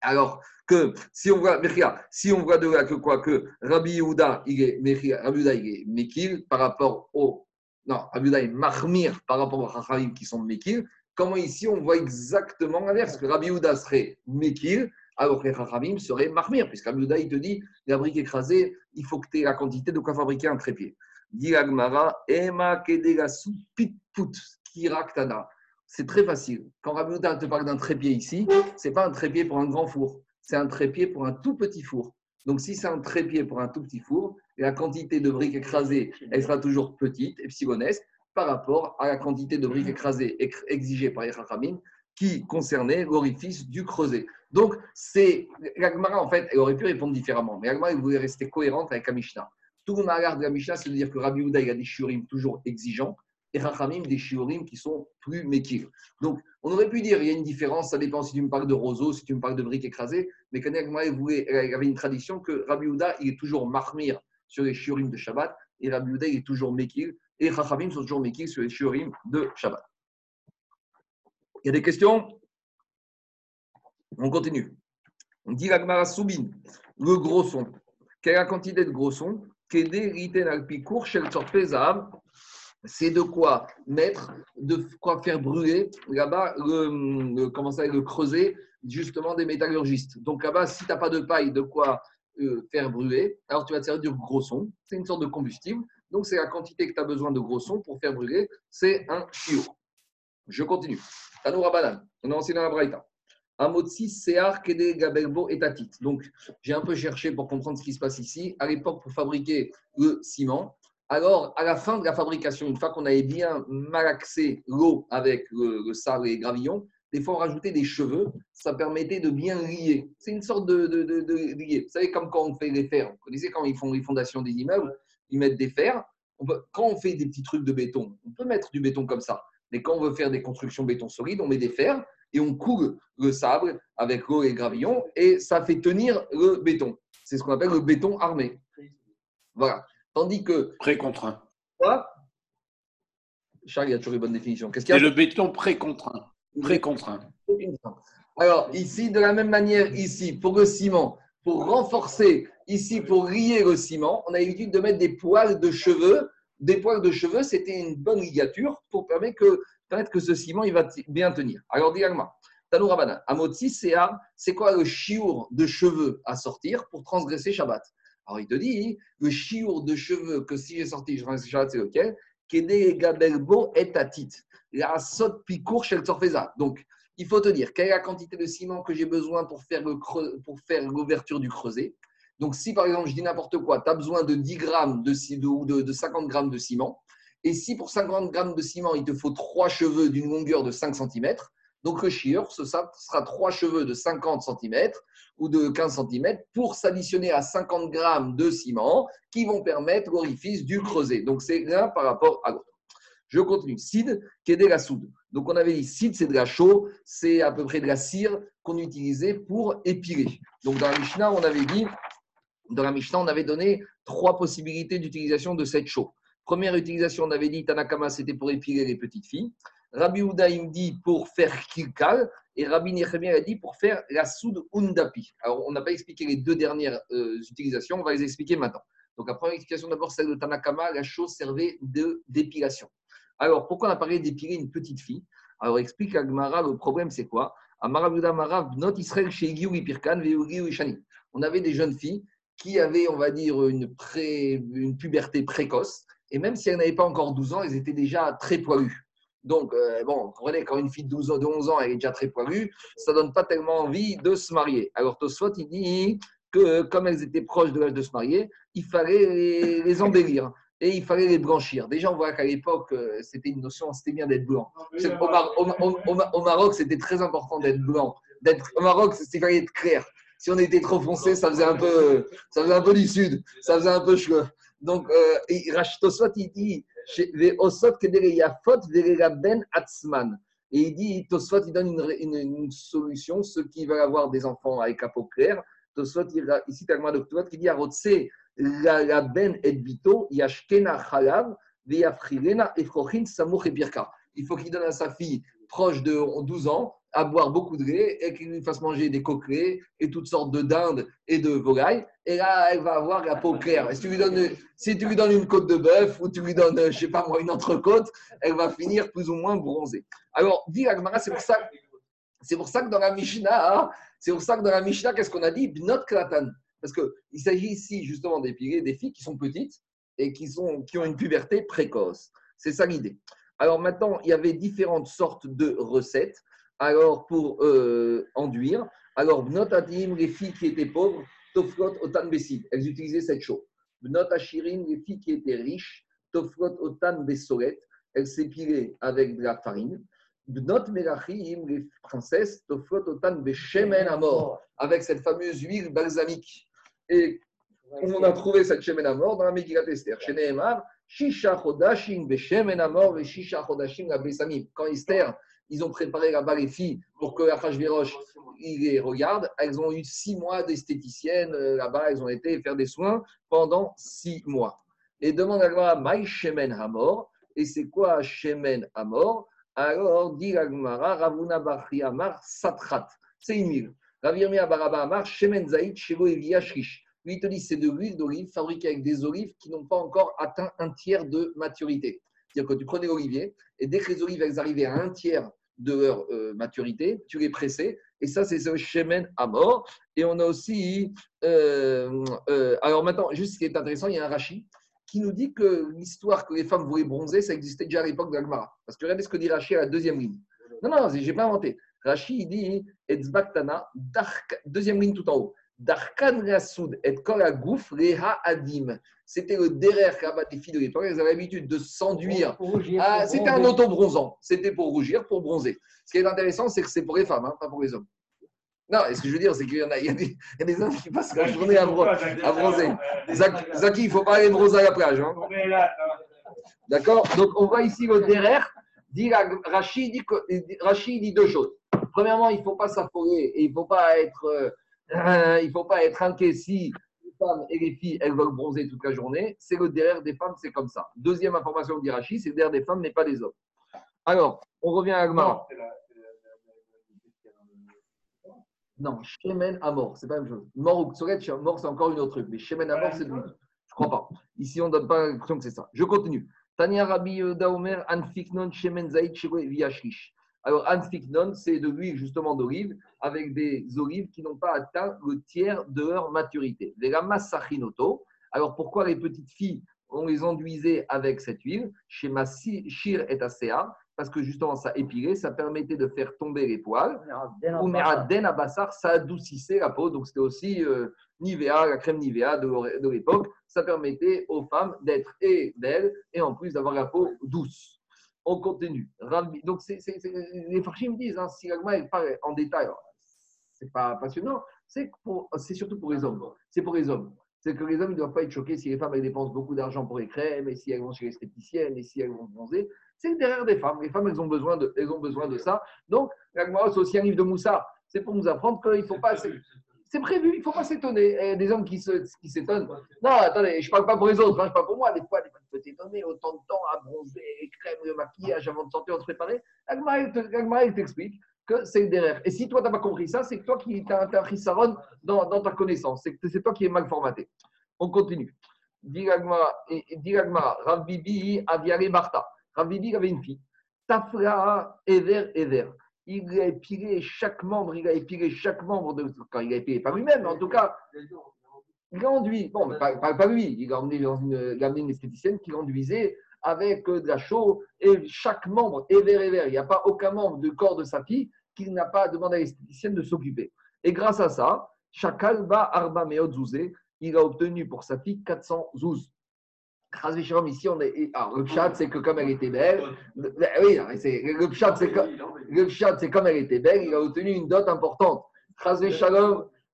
alors que si on voit, si on voit de là que quoi que Rabbi il est, Rabbi est Mekil par rapport au. Non, Rabbi Yehuda est Mahmir par rapport aux Chachamim qui sont Mekil. Comment ici on voit exactement l'inverse Que Rabbi Yehuda serait Mekil alors que les Chachamim seraient Rabbi Yehuda il te dit la brique écrasée, il faut que tu aies la quantité de quoi fabriquer un trépied. Dit Agmara, Ema Kedegasu Pitput Kiraktana. C'est très facile. Quand Rabbi te parle d'un trépied ici, ce n'est pas un trépied pour un grand four, c'est un trépied pour un tout petit four. Donc, si c'est un trépied pour un tout petit four, la quantité de briques écrasées, elle sera toujours petite, epsilonesque, par rapport à la quantité de briques écrasées exigée par les Chachamim qui concernait l'orifice du creuset. Donc, c'est l'Agmara, en fait, elle aurait pu répondre différemment, mais l'Agmara, elle voulait rester cohérente avec la Mishnah. Tout le malheur de la Mishnah, c'est de dire que Rabbi Yehuda, il a des shiurim toujours exigeants, et Rachamim des shiurim qui sont plus mékir. Donc, on aurait pu dire il y a une différence, ça dépend si tu me parles de roseau, si tu me parles de briques écrasées, mais quand même, il avait une tradition que Rabbi Houda, il est toujours marmir sur les shiurim de Shabbat, et Rabbi Houda, il est toujours mékir, et Rachamim sont toujours mékir sur les shiurim de Shabbat. Il y a des questions? On continue. On dit l'agmara soubin, le gros son. Quelle est la quantité de gros son. C'est de quoi mettre, de quoi faire brûler là-bas, le, comment ça, le creuset justement des métallurgistes. Donc là-bas, si tu n'as pas de paille, de quoi euh, faire brûler, alors tu vas te servir du gros son. C'est une sorte de combustible. Donc c'est la quantité que tu as besoin de gros son pour faire brûler. C'est un chiour. Je continue. Tanoura Banan, on a enseigné la Braïta. Amotsi, Sear, Kede, Gabelbo et Tatit. Donc, j'ai un peu cherché pour comprendre ce qui se passe ici. À l'époque, pour fabriquer le ciment, alors, à la fin de la fabrication, une fois qu'on avait bien malaxé l'eau avec le, le sable et les gravillons, des fois, on rajoutait des cheveux. Ça permettait de bien lier. C'est une sorte de, de, de, lier. Vous savez, comme quand on fait les fers. Vous connaissez quand ils font les fondations des immeubles, ils mettent des fers. Quand on fait des petits trucs de béton, on peut mettre du béton comme ça. Mais quand on veut faire des constructions béton solide, on met des fers et on coule le sable avec l'eau et les gravillons et ça fait tenir le béton. C'est ce qu'on appelle le béton armé. Voilà. Tandis que, Pré-contraint. quoi? Charles, il y a toujours une bonne définition. Qu'est-ce qu'il y C'est a le béton pré-contraint. Pré-contraint. Alors, ici, de la même manière, ici, pour le ciment, pour renforcer, ici, pour lier le ciment, on a l'habitude de mettre des poils de cheveux. Des poils de cheveux, c'était une bonne ligature pour permettre que, permettre que ce ciment il va bien tenir. Alors, dis-moi, Tanou Rabbanan, Amotsi, à- c'est quoi le chiour de cheveux à sortir pour transgresser Shabbat? Alors, il te dit, le chiour de cheveux que si j'ai sorti, je transgresse Shabbat, c'est lequel Kede Gabelbo et Tatit. La sot picour Torfeza. Donc, il faut te dire quelle est la quantité de ciment que j'ai besoin pour faire, l'ouverture du creuset? Donc, si par exemple, je dis n'importe quoi, tu as besoin de 10 grammes de, de- ou de, de 50 grammes de ciment, et si pour 50 grammes de ciment, il te faut trois cheveux d'une longueur de 5 cm, donc le chieur, ce sera trois cheveux de 50 cm ou de 15 cm pour s'additionner à 50 grammes de ciment qui vont permettre l'orifice du creuset. Donc, c'est l'un par rapport à l'autre. Je continue. Sid, qui est de la soude. Donc, on avait dit sid, c'est de la chaux, c'est à peu près de la cire qu'on utilisait pour épiler. Donc, dans la Mishnah, on avait dit, dans la Mishnah, on avait donné trois possibilités d'utilisation de cette chaux. Première utilisation, on avait dit Tanakama, c'était pour épiler les petites filles. Rabbi Houda, il dit pour faire kilkal. Et Rabbi Nechemia a dit pour faire la soude undapi. Alors, on n'a pas expliqué les deux dernières euh, utilisations, on va les expliquer maintenant. Donc, la première explication d'abord, celle de Tanakama, la chose servait de- d'épilation. Alors, pourquoi on a parlé d'épiler une petite fille? Alors, explique Agmara, le problème, c'est quoi? On avait des jeunes filles qui avaient, on va dire, une puberté précoce. Et même si elles n'avaient pas encore 12 ans, elles étaient déjà très poilues. Donc, euh, bon, vous comprenez, quand une fille de, 12 ans, de 11 ans elle est déjà très poilue, ça ne donne pas tellement envie de se marier. Alors, Tosfot, il dit que comme elles étaient proches de l'âge de se marier, il fallait les, les embellir et il fallait les blanchir. Déjà, on voit qu'à l'époque, euh, c'était une notion, c'était bien d'être blanc. Au, Mar- au- au- au- au Maroc, c'était très important d'être blanc. D'être, au Maroc, c'était fallait être clair. Si on était trop foncé, ça faisait un peu, ça faisait un peu du sud, ça faisait un peu cheveux. Donc, euh, Tosfot, il dit, atzman. Et il dit, Tosfot, il donne une, une- une solution, ceux qui veulent avoir des enfants avec la peau claire. Tosfot, il, ici, Talmud Doctorat, qui dit, Arotse, la, ben et bito, yashkena chalav, veyafrilena efrochin samoch et birka. Il faut qu'il donne à sa fille proche de 12 ans à boire beaucoup de lait et qu'il lui fasse manger des coquelets et toutes sortes de dindes et de volailles. Et là, elle va avoir la peau claire. Et si tu lui donnes, si tu lui donnes une côte de bœuf ou tu lui donnes, je sais pas moi, une entrecôte, elle va finir plus ou moins bronzée. Alors, dit c'est pour ça, c'est pour ça que dans la Mishnah, hein, c'est pour ça que dans la Mishnah, qu'est-ce qu'on a dit? Bnot klatan. Parce qu'il s'agit ici justement d'épiler des filles qui sont petites et qui, sont, qui ont une puberté précoce. C'est ça l'idée. Alors maintenant, il y avait différentes sortes de recettes. Alors pour euh, enduire, alors Bnot Adim, les filles qui étaient pauvres, Toflot Otan Bessid, elles utilisaient cette chaux. Bnot Ashirin, les filles qui étaient riches, Toflot Otan Besoret, elles s'épilaient avec de la farine. Bnot Melachim, les princesses, Toflot Otan Beshemen Amor, avec cette fameuse huile balsamique. Et on a trouvé cette Shemen Amor dans la Megillat Esther. Chez Shisha Chodashim Beshemen Amor et Shisha Chodashim la. Quand Esther, ils ont préparé là-bas les filles pour que il les regarde. Elles ont eu six mois d'esthéticienne euh, là-bas. Elles ont été faire des soins pendant six mois. Et demande à Maï Shemen Hamor. Et c'est quoi Shemen Hamor? Alors, dit Agmara, Ravuna Bachri Amar, Satrat. C'est une huile. Ravirmia Baraba Amar, Shemen Zaïd, Evia Shrish. Lui, c'est de l'huile d'olive fabriquée avec des olives qui n'ont pas encore atteint un tiers de maturité. C'est-à-dire que tu prenais l'olivier et dès que les olives elles arrivaient à un tiers de leur euh, maturité, tu les pressais. Et ça, c'est ce Shemen à mort. Et on a aussi. euh, euh, alors maintenant, juste ce qui est intéressant, il y a un Rashi qui nous dit que l'histoire que les femmes voulaient bronzer, ça existait déjà à l'époque d'Agmara. Parce que regardez ce que dit Rashi à la deuxième ligne. Non, non, je n'ai pas inventé. Rashi, il dit Etzbaktana, dark- deuxième ligne tout en haut. Darkan Rasoud et Kol Agouf Reha Adim. C'était le derrière Kabat des filles de l'époque. Elles avaient l'habitude de s'enduire. Ah, c'était un auto-bronzant. C'était pour rougir, pour bronzer. Ce qui est intéressant, c'est que c'est pour les femmes, hein, pas pour les hommes. Non, et ce que je veux dire, c'est qu'il y, en a, il y, a des- il y a des hommes qui passent la journée à, bron- à bronzer. Zak- Zaki, il ne faut pas aller bronzer à la plage. hein. D'accord? Donc, on voit ici le derrière. Dit la- Rachid dit, dit deux choses. Premièrement, il ne faut pas s'affoler et il ne faut pas être, euh, euh, il faut pas être inquiet si les femmes et les filles, elles veulent bronzer toute la journée. C'est le derrière des femmes, c'est comme ça. Deuxième information dit Rachid, c'est le derrière des femmes, mais pas des hommes. Alors, on revient à Agmara. Non, Shemen à mort, c'est pas la même chose. Mort ou Ksoret, mort, c'est encore une autre truc. Mais Shemen à mort, c'est. Je crois pas. Ici, on ne donne pas l'impression que c'est ça. Je continue. Tania Rabbi Daomer, Anfiknon, Shemen Zaïd, Viashrish. Alors, Anfiknon, c'est de l'huile justement d'olive avec des olives qui n'ont pas atteint le tiers de leur maturité. Les Sachinoto. Alors, pourquoi les petites filles, on les enduisait avec cette huile? Chez ma Shir et Asea, parce que justement, ça épilait, ça permettait de faire tomber les poils. Ou Meraden Abassar, ça adoucissait la peau. Donc, c'était aussi euh, Nivea, la crème Nivea de l'époque. Ça permettait aux femmes d'être et belles et en plus d'avoir la peau douce. On continue. Donc, c'est- les farchis me disent, hein, si l'agma elle parle en détail, c'est pas passionnant, c'est, surtout pour les hommes. C'est pour les hommes. C'est que les hommes ne doivent pas être choqués si les femmes elles dépensent beaucoup d'argent pour les crèmes, et si elles vont chez l'esthéticienne, et si elles vont bronzer. C'est derrière des femmes. Les femmes, elles ont besoin de, elles ont besoin de ça. Donc, l'agma, c'est aussi un livre de Moussa. C'est pour nous apprendre qu'il ne faut pas. C'est, prévu, il ne faut pas s'étonner. A des hommes qui, s'étonnent. Non, attendez, je ne parle pas pour les autres, hein, je parle pour moi. Des fois, fois, tu peux t'étonner autant de temps à bronzer, les crèmes, le maquillage avant de sortir, de se préparer. L'agma, t'explique que c'est derrière. Et si toi, tu n'as pas compris ça, c'est que toi qui as un chisaron dans, dans ta connaissance. C'est toi qui es mal formaté. On continue. L'Agma, Rav Bibi Aviare Martha. Rav avait une fille. Tafra Ever Ever. Il a épilé chaque membre, il a épilé chaque membre de. Quand il a épilé pas lui-même, en tout cas, il a enduit. Bon, pas, pas- lui. Il a emmené, dans une, une esthéticienne qui l'enduisait avec euh, de la chaux et chaque membre, Ever Ever. Il n'y a pas aucun membre du corps de sa fille qui n'a pas demandé à l'esthéticienne de s'occuper. Et grâce à ça, Chakalba Arba Meot Zouzé, il a obtenu pour sa fille 400 zouz. Ici, on est. Alors, le chat, c'est que comme elle était belle, le- oui, le chat, c'est comme, comme elle était belle, il a obtenu une dot importante.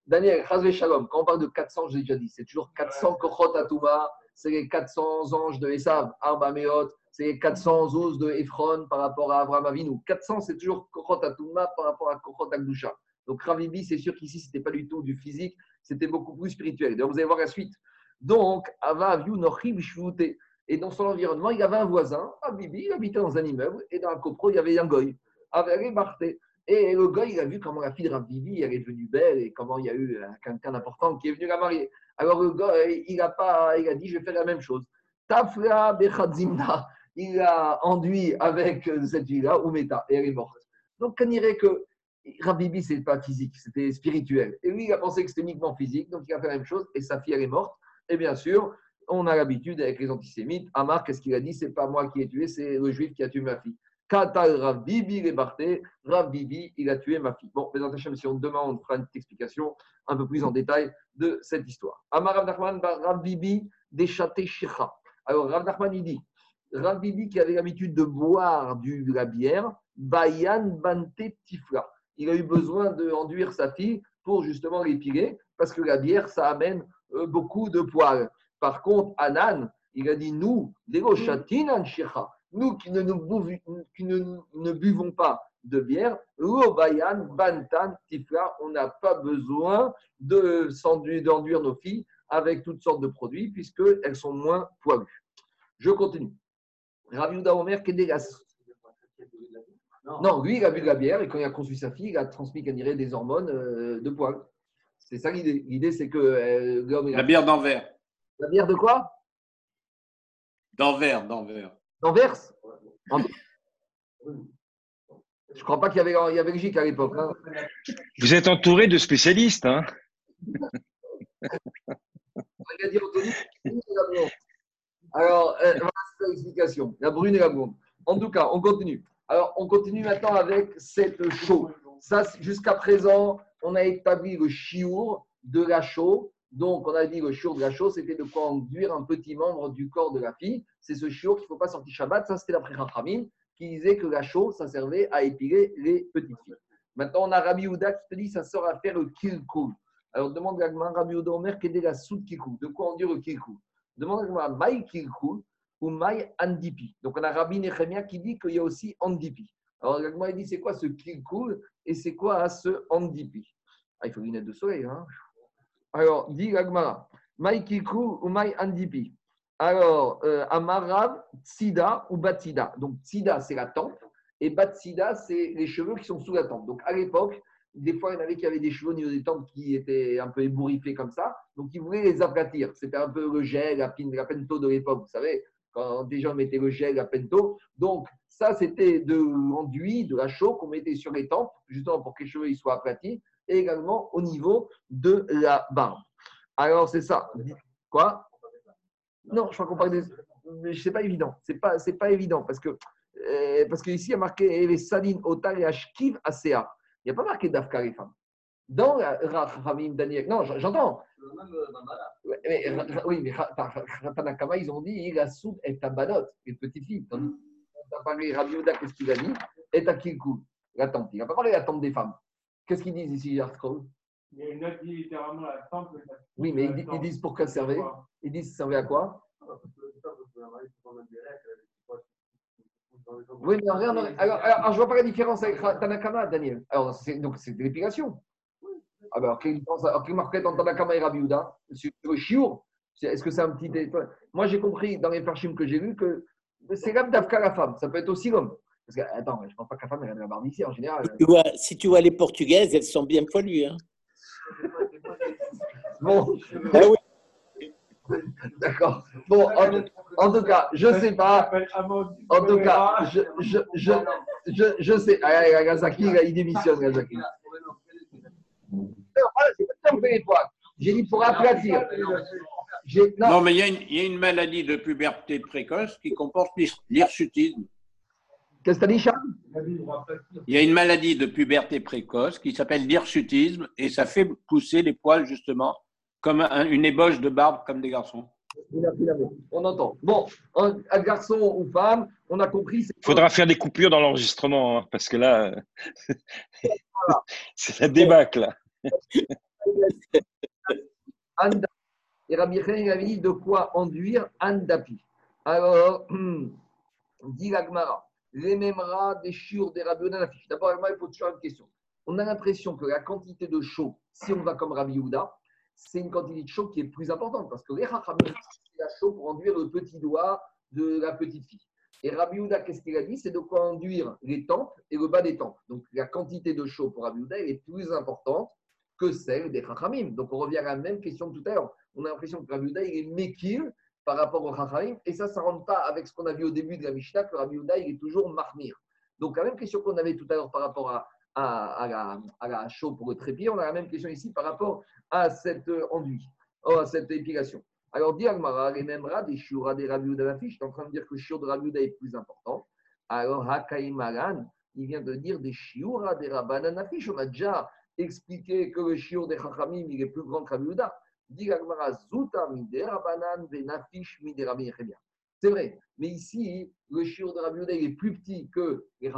Daniel, quand on parle de 400, je l'ai déjà dit, c'est toujours 400 kochot c'est les 400 anges de Esav, Arba Meot, c'est les 400 zouz de Ephron par rapport à Abraham Avinu. 400, c'est toujours kochot par rapport à kochot akdusha. Donc, Ravibi, c'est sûr qu'ici, ce n'était pas du tout du physique, c'était beaucoup plus spirituel. D'ailleurs, vous allez voir la suite. Donc. Et dans son environnement, il y avait un voisin, Abibi, il habitait dans un immeuble, et dans la copro, il y avait un goy, avec Barthé. Et le goy, il a vu comment la fille de Rabibi, elle est devenue belle, et comment il y a eu quelqu'un d'important qui est venu la marier. Alors, le goy, il a, pas, il a dit, je vais faire la même chose. Tafla Bechadzimna, il a enduit avec euh, cette fille-là, Oumeta, et elle est morte. Donc, on dirait que Rabibi, ce n'est pas physique, c'était spirituel. Et lui, il a pensé que c'était uniquement physique, donc il a fait la même chose, et sa fille, elle est morte. Et bien sûr, on a l'habitude avec les antisémites. Amar, qu'est-ce qu'il a dit? C'est pas moi qui ai tué, c'est le juif qui a tué ma fille. Katal Rav Bibi les Barthé, Rav Bibi, il a tué ma fille. Bon, mais Hachem, si on demain, on fera une petite explication un peu plus en détail de cette histoire. Amar Rav Nachman, bar Rav Bibi, déchaté Shecha. Alors, Rav Nachman, il dit Rav Bibi qui avait l'habitude de boire de la bière, Bayan Bante Tifla. Il a eu besoin d'enduire sa fille pour justement l'épiler, parce que la bière, ça amène beaucoup de poils. Par contre, Anan, il a dit nous, nous qui ne, nous qui ne, buvons pas de bière, Lo Bayan Bantan Tifla, on n'a pas besoin de d'enduire nos filles avec toutes sortes de produits, puisqu'elles sont moins poilues. Je continue. Ravi Ouda Omer, Kedegas. Non, lui, il a bu de la bière et quand il a conçu sa fille, il a transmis, qu'on dirait, des hormones euh, de poil. C'est ça l'idée. L'idée, c'est que euh, l'homme. il a- La bière d'Anvers. La bière de quoi? D'Anvers, d'Anvers. D'Anvers? En- Je crois pas qu'il y avait, il y avait Belgique à l'époque. hein. Vous êtes entouré de spécialistes. Hein On va dire Anthony, brune et la blonde. Alors, euh, voilà c'est l'explication. La brune et la blonde. En tout cas, on continue. Alors, on continue maintenant avec cette chaux. Ça, jusqu'à présent, on a établi le chiour de la chaux. Donc, on a dit le chiour de la chaux, c'était de quoi un petit membre du corps de la fille. C'est ce chiour qu'il ne faut pas sortir Shabbat. Ça, c'était d'après Rachamim, qui disait que la chaux, ça servait à épiler les petites filles. Maintenant, on a Rabbi Houda qui te dit ça sort à faire le kilkul. Alors, demande à Rabbi Houda Omer, quelle est la soude kilkul De quoi enduire le kilkul Demande à Maï kilkul ou Maï andipi. Donc, on a Rabbi Nechemia qui dit qu'il y a aussi andipi. Alors, Gagman, il dit c'est quoi ce kilkul et c'est quoi ce andipi? Ah, Il faut une lunette de soleil. Hein Alors, dit Gagmara, Maï kilkul ou Maï andipi? Alors, euh, Amarav, Tsida ou Batsida? Donc, Tsida, c'est la tempe. Et Batsida, c'est les cheveux qui sont sous la tempe. Donc, à l'époque, des fois, il y en avait qui avaient des cheveux au niveau des tempes qui étaient un peu ébouriffés comme ça. Donc, ils voulaient les aplatir. C'était un peu le gel, la, pin- la pento de l'époque. Vous savez, quand des gens mettaient le gel, la pento. Donc, ça, c'était de l'enduit, de la chaux qu'on mettait sur les tempes, justement pour que les cheveux soient aplatis. Et également au niveau de la barbe. Alors, c'est ça. Quoi? Non, je crois qu'on parle des. Mais c'est pas évident. C'est pas, pas évident parce que euh, parce qu'ici, il y a marqué les salines otal et ashkiv asea. Il n'y a pas marqué d'Afka les femmes. Dans la Rachamim Daniel, non, j'entends. Ouais, mais, oui, mais Tanakama, ils ont dit il a soud et tabanot, une petite fille. Tandis a parlé Rabbi Yehuda, qu'est-ce qu'il a dit? Et à Kilkou, la tente. Il n'a pas parlé de la tente des femmes. Qu'est-ce qu'ils disent ici, Il y a dit littéralement la la- Oui, mais ils, la ils disent pour quoi servait? Ils disent ça servait à quoi? Oui, mais regarde, alors, alors, alors, je vois pas la différence avec Tanakama, Daniel. Alors, donc, c'est de l'épilation. Ah ben, alors, alors, quelle marquette entre Tanakama et Rabbi Yehuda Sur le chiour Est-ce que c'est un petit Moi, j'ai compris dans les parchim que j'ai lus que c'est l'âme d'Afka la femme. Ça peut être aussi l'homme. Parce que, attends, je pense pas que la femme elle a de la barbe ici en général. Tu vois, si tu vois les portugaises, elles sont bien poilues. Hein. Bon, Ah oui. d'accord. Bon, en, en tout cas, je sais Ça pas. En tout cas, je, je, je, je, je sais. Ah, ah, Gazaki, il, il démissionne, Gazaki. C'est pas que. J'ai dit pour aplatir. Non, Non, mais il y, a une- il y a une maladie de puberté précoce qui comporte l'hir- l'hirsutisme. qu'est-ce que t'as dit, Charles? Il y a une maladie de puberté précoce qui s'appelle l'hirsutisme et ça fait pousser les poils justement comme un- une ébauche de barbe comme des garçons. On entend. Bon, un, un garçon ou femme, on a compris. Il faudra faire des coupures dans l'enregistrement, hein, parce que là, c'est la débâcle. Et Rabbi Yechanan, il avait dit de quoi enduire Andapi. Alors, dit l'Agmara, les mêmera des chiures des Rabbi Yehuda Nafish. D'abord, il faut toujours une question. On a l'impression que la quantité de chaud, si on va comme Rabbi Yehuda, c'est une quantité de chaud qui est plus importante parce que les Chachamim, c'est la chaud pour enduire le petit doigt de la petite fille. Et Rabbi Yehuda, qu'est-ce qu'il a dit? C'est de quoi enduire les tempes et le bas des tempes. Donc, la quantité de chaud pour Rabbi Yehuda, elle est plus importante que celle des Chachamim. Donc, on revient à la même question de tout à l'heure. On a l'impression que Rabbi est Mekil par rapport aux Chachamim. Et ça, ça ne rentre pas avec ce qu'on a vu au début de la Mishnah, que Rabbi est toujours Mahmir. Donc, la même question qu'on avait tout à l'heure par rapport à, à, la, à la chaux pour le trépied, on a la même question ici par rapport à cet euh, enduit, oh, à cette épilation. Alors, dit les mêmes des shiura des Rabbi je suis en train de dire que le shiur de Rabbi est plus important. Alors, Hakaï Maran, il vient de dire des shiura des Rabbanan. On a déjà expliqué que le shiur des Chachamim, il est plus grand que Yehuda. Dit. C'est vrai, mais ici, le shiur de Rabbi il est plus petit que les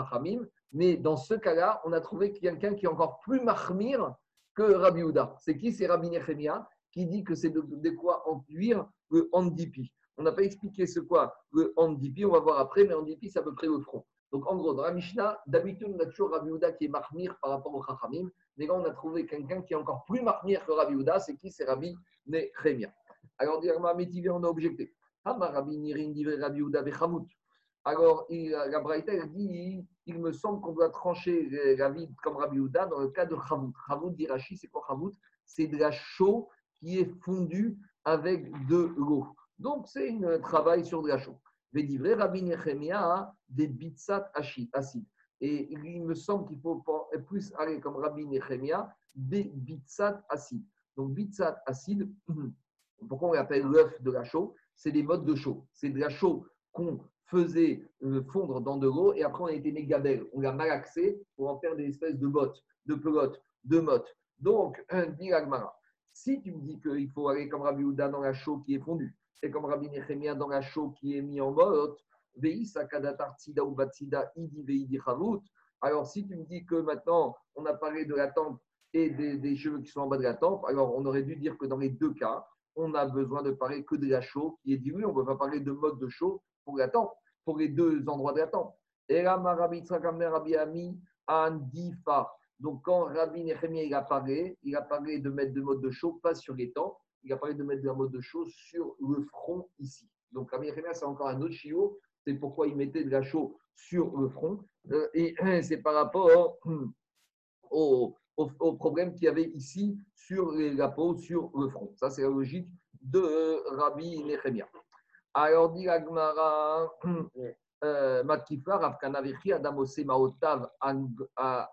mais dans ce cas-là, on a trouvé quelqu'un qui est encore plus mahmir que Rabbi Yehuda. C'est qui? C'est Rabbi Nechemia qui dit que c'est de, de quoi enduire le handipi. On n'a pas expliqué ce quoi le handipi, on va voir après, mais handipi, c'est à peu près le front. Donc en gros, dans la Mishnah, d'habitude, on a toujours Rabbi Yehuda qui est mahmir par rapport au Chachamim, mais là, on a trouvé quelqu'un qui est encore plus mahmir que Rabbi Yehuda, c'est qui? C'est Rabbi Nechemia. Alors, directement, Métivé, on a objecté. Alors, il- la Braïta, dit il me semble qu'on doit trancher la vie comme Rabbi Houda dans le cas de Chavout. Chavout d'Irachi, c'est quoi Chavout C'est de la chaux qui est fondue avec de l'eau. Donc, c'est un travail sur de la chaux. Dit vrai, Rabbi Nechemia des bitsat acides. Et il me semble qu'il faut plus aller comme Rabbi Nechemia, des bitsat acides. Donc, bitsat acide, pourquoi on l'appelle l'œuf de la chaux? C'est des modes de chaux. C'est de la chaux qu'on faisait euh, fondre dans de l'eau et après on a été mégabel. On l'a malaxé pour en faire des espèces de bottes, de pelotes, de mottes. Donc, dit l'Agmara, si tu me dis qu'il faut aller comme Rabbi Houda dans la chaux qui est fondue et comme Rabbi Nechemia dans la chaux qui est mis en chavut. Alors, si tu me dis que maintenant on a parlé de la tempe et des, cheveux qui sont en bas de la tempe, alors on aurait dû dire que dans les deux cas, on a besoin de parler que de la chaux qui est diluée. On ne peut pas parler de mode de chaux pour la tempe, pour les deux endroits de la tempe. Et là, Rabbi Rabbi Ami Andifa. Donc, quand Rabbi Nechemia il a parlé, il a parlé de mettre de mode de chaux, pas sur les tempes, il a parlé de mettre de la mode de chaux sur le front ici. Donc, Rabbi Nechemia, c'est encore un autre chiot. C'est pourquoi il mettait de la chaux sur le front. Euh, et c'est par rapport au, au- au problème qu'il y avait ici sur les- la peau, sur le front. Ça, c'est la logique de euh, Rabbi Nechemia. Alors, dit Agmara, Matkifar, Afkanavichi, Adamose Maotav, An a-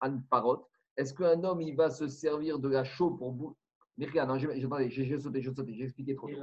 An Parot. Est-ce qu'un homme, il va se servir de la chaux pour bout Myriam, non, j'ai sauté, j'ai sauté, j'ai expliqué trop Non,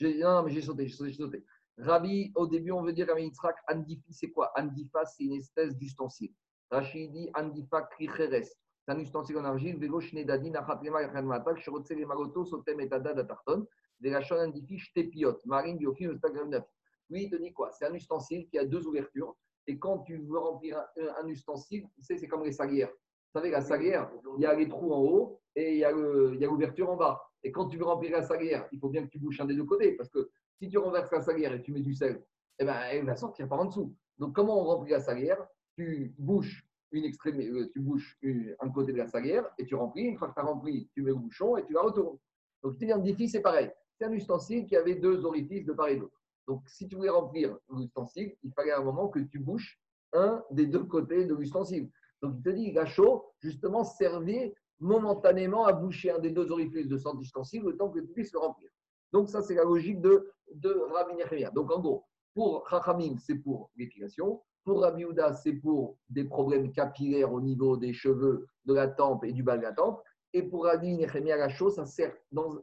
non, mais j'ai sauté, j'ai sauté, j'ai sauté. Rabbi, au début, on veut dire Rabbi Yitzhak, Andifi, c'est quoi? Andifa, c'est une espèce d'ustensile. Rachid dit Andifa Kricheres. C'est un ustensile en argile. Vego Shnedadi, Nachatlema, Yachan Matak, Shirotse, Magoto, Sotem, Etada, Datarton. Vegashon, Andifi, Shtepiot. Marine, Biofim, Instagram, Naf. Oui, il te dit quoi? C'est un ustensile qui a deux ouvertures. Et quand tu veux remplir un, un ustensile, tu sais, c'est comme les salières. Vous savez, la salière, il y a les trous en haut et il y a l'ouverture en bas. Et quand tu veux remplir la salière, il faut bien que tu bouches un des deux côtés. Parce que si tu renverses la salière et tu mets du sel, eh ben, elle va sortir par en dessous. Donc, comment on remplit la salière Tu bouches une extrémité, euh, tu bouches un côté de la salière et tu remplis. Une fois que tu as rempli, tu mets le bouchon et tu la retournes. Donc, je te dis, défi, c'est pareil. C'est un ustensile qui avait deux orifices de part et d'autre. Donc, si tu voulais remplir l'ustensile, il fallait à un moment que tu bouches un des deux côtés de l'ustensile. Donc, il te dit, chaux, justement, servait momentanément à boucher un des deux orifices de cet ustensile le temps que tu puisses le remplir. Donc, ça, c'est la logique de, de Rabbi. Donc, en gros, pour Chachamim, c'est pour l'épilation. Pour Rabbi Houda, c'est pour des problèmes capillaires au niveau des cheveux, de la tempe et du bas de la tempe. Et pour Rabbi Nechemia, la chose, ça sert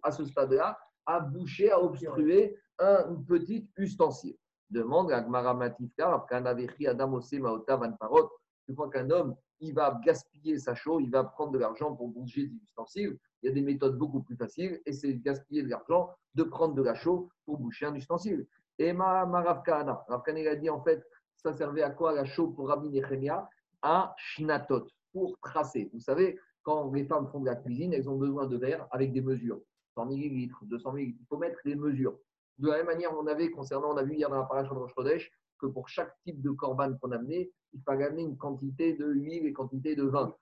à ce stade-là à boucher, à obstruer un petit ustensile. Demande à Gmara Matifka, Adam Maota Van Parot. Je crois qu'un homme, il va gaspiller sa chaux, il va prendre de l'argent pour bouger des ustensiles. Il y a des méthodes beaucoup plus faciles et c'est gaspiller de l'argent de prendre de la chaux pour boucher un ustensile. Et ma, ma Rav Kahana, Rav Kahana, il a dit en fait, ça servait à quoi la chaux pour Rabbi Nechemia? À shnatot, pour tracer. Vous savez, quand les femmes font de la cuisine, elles ont besoin de verre avec des mesures. 100 millilitres, 200 millilitres. Il faut mettre les mesures. De la même manière, on avait, concernant, on a vu hier dans la de Rosh que pour chaque type de corban qu'on amenait, il fallait amener une quantité de huile et quantité de vin.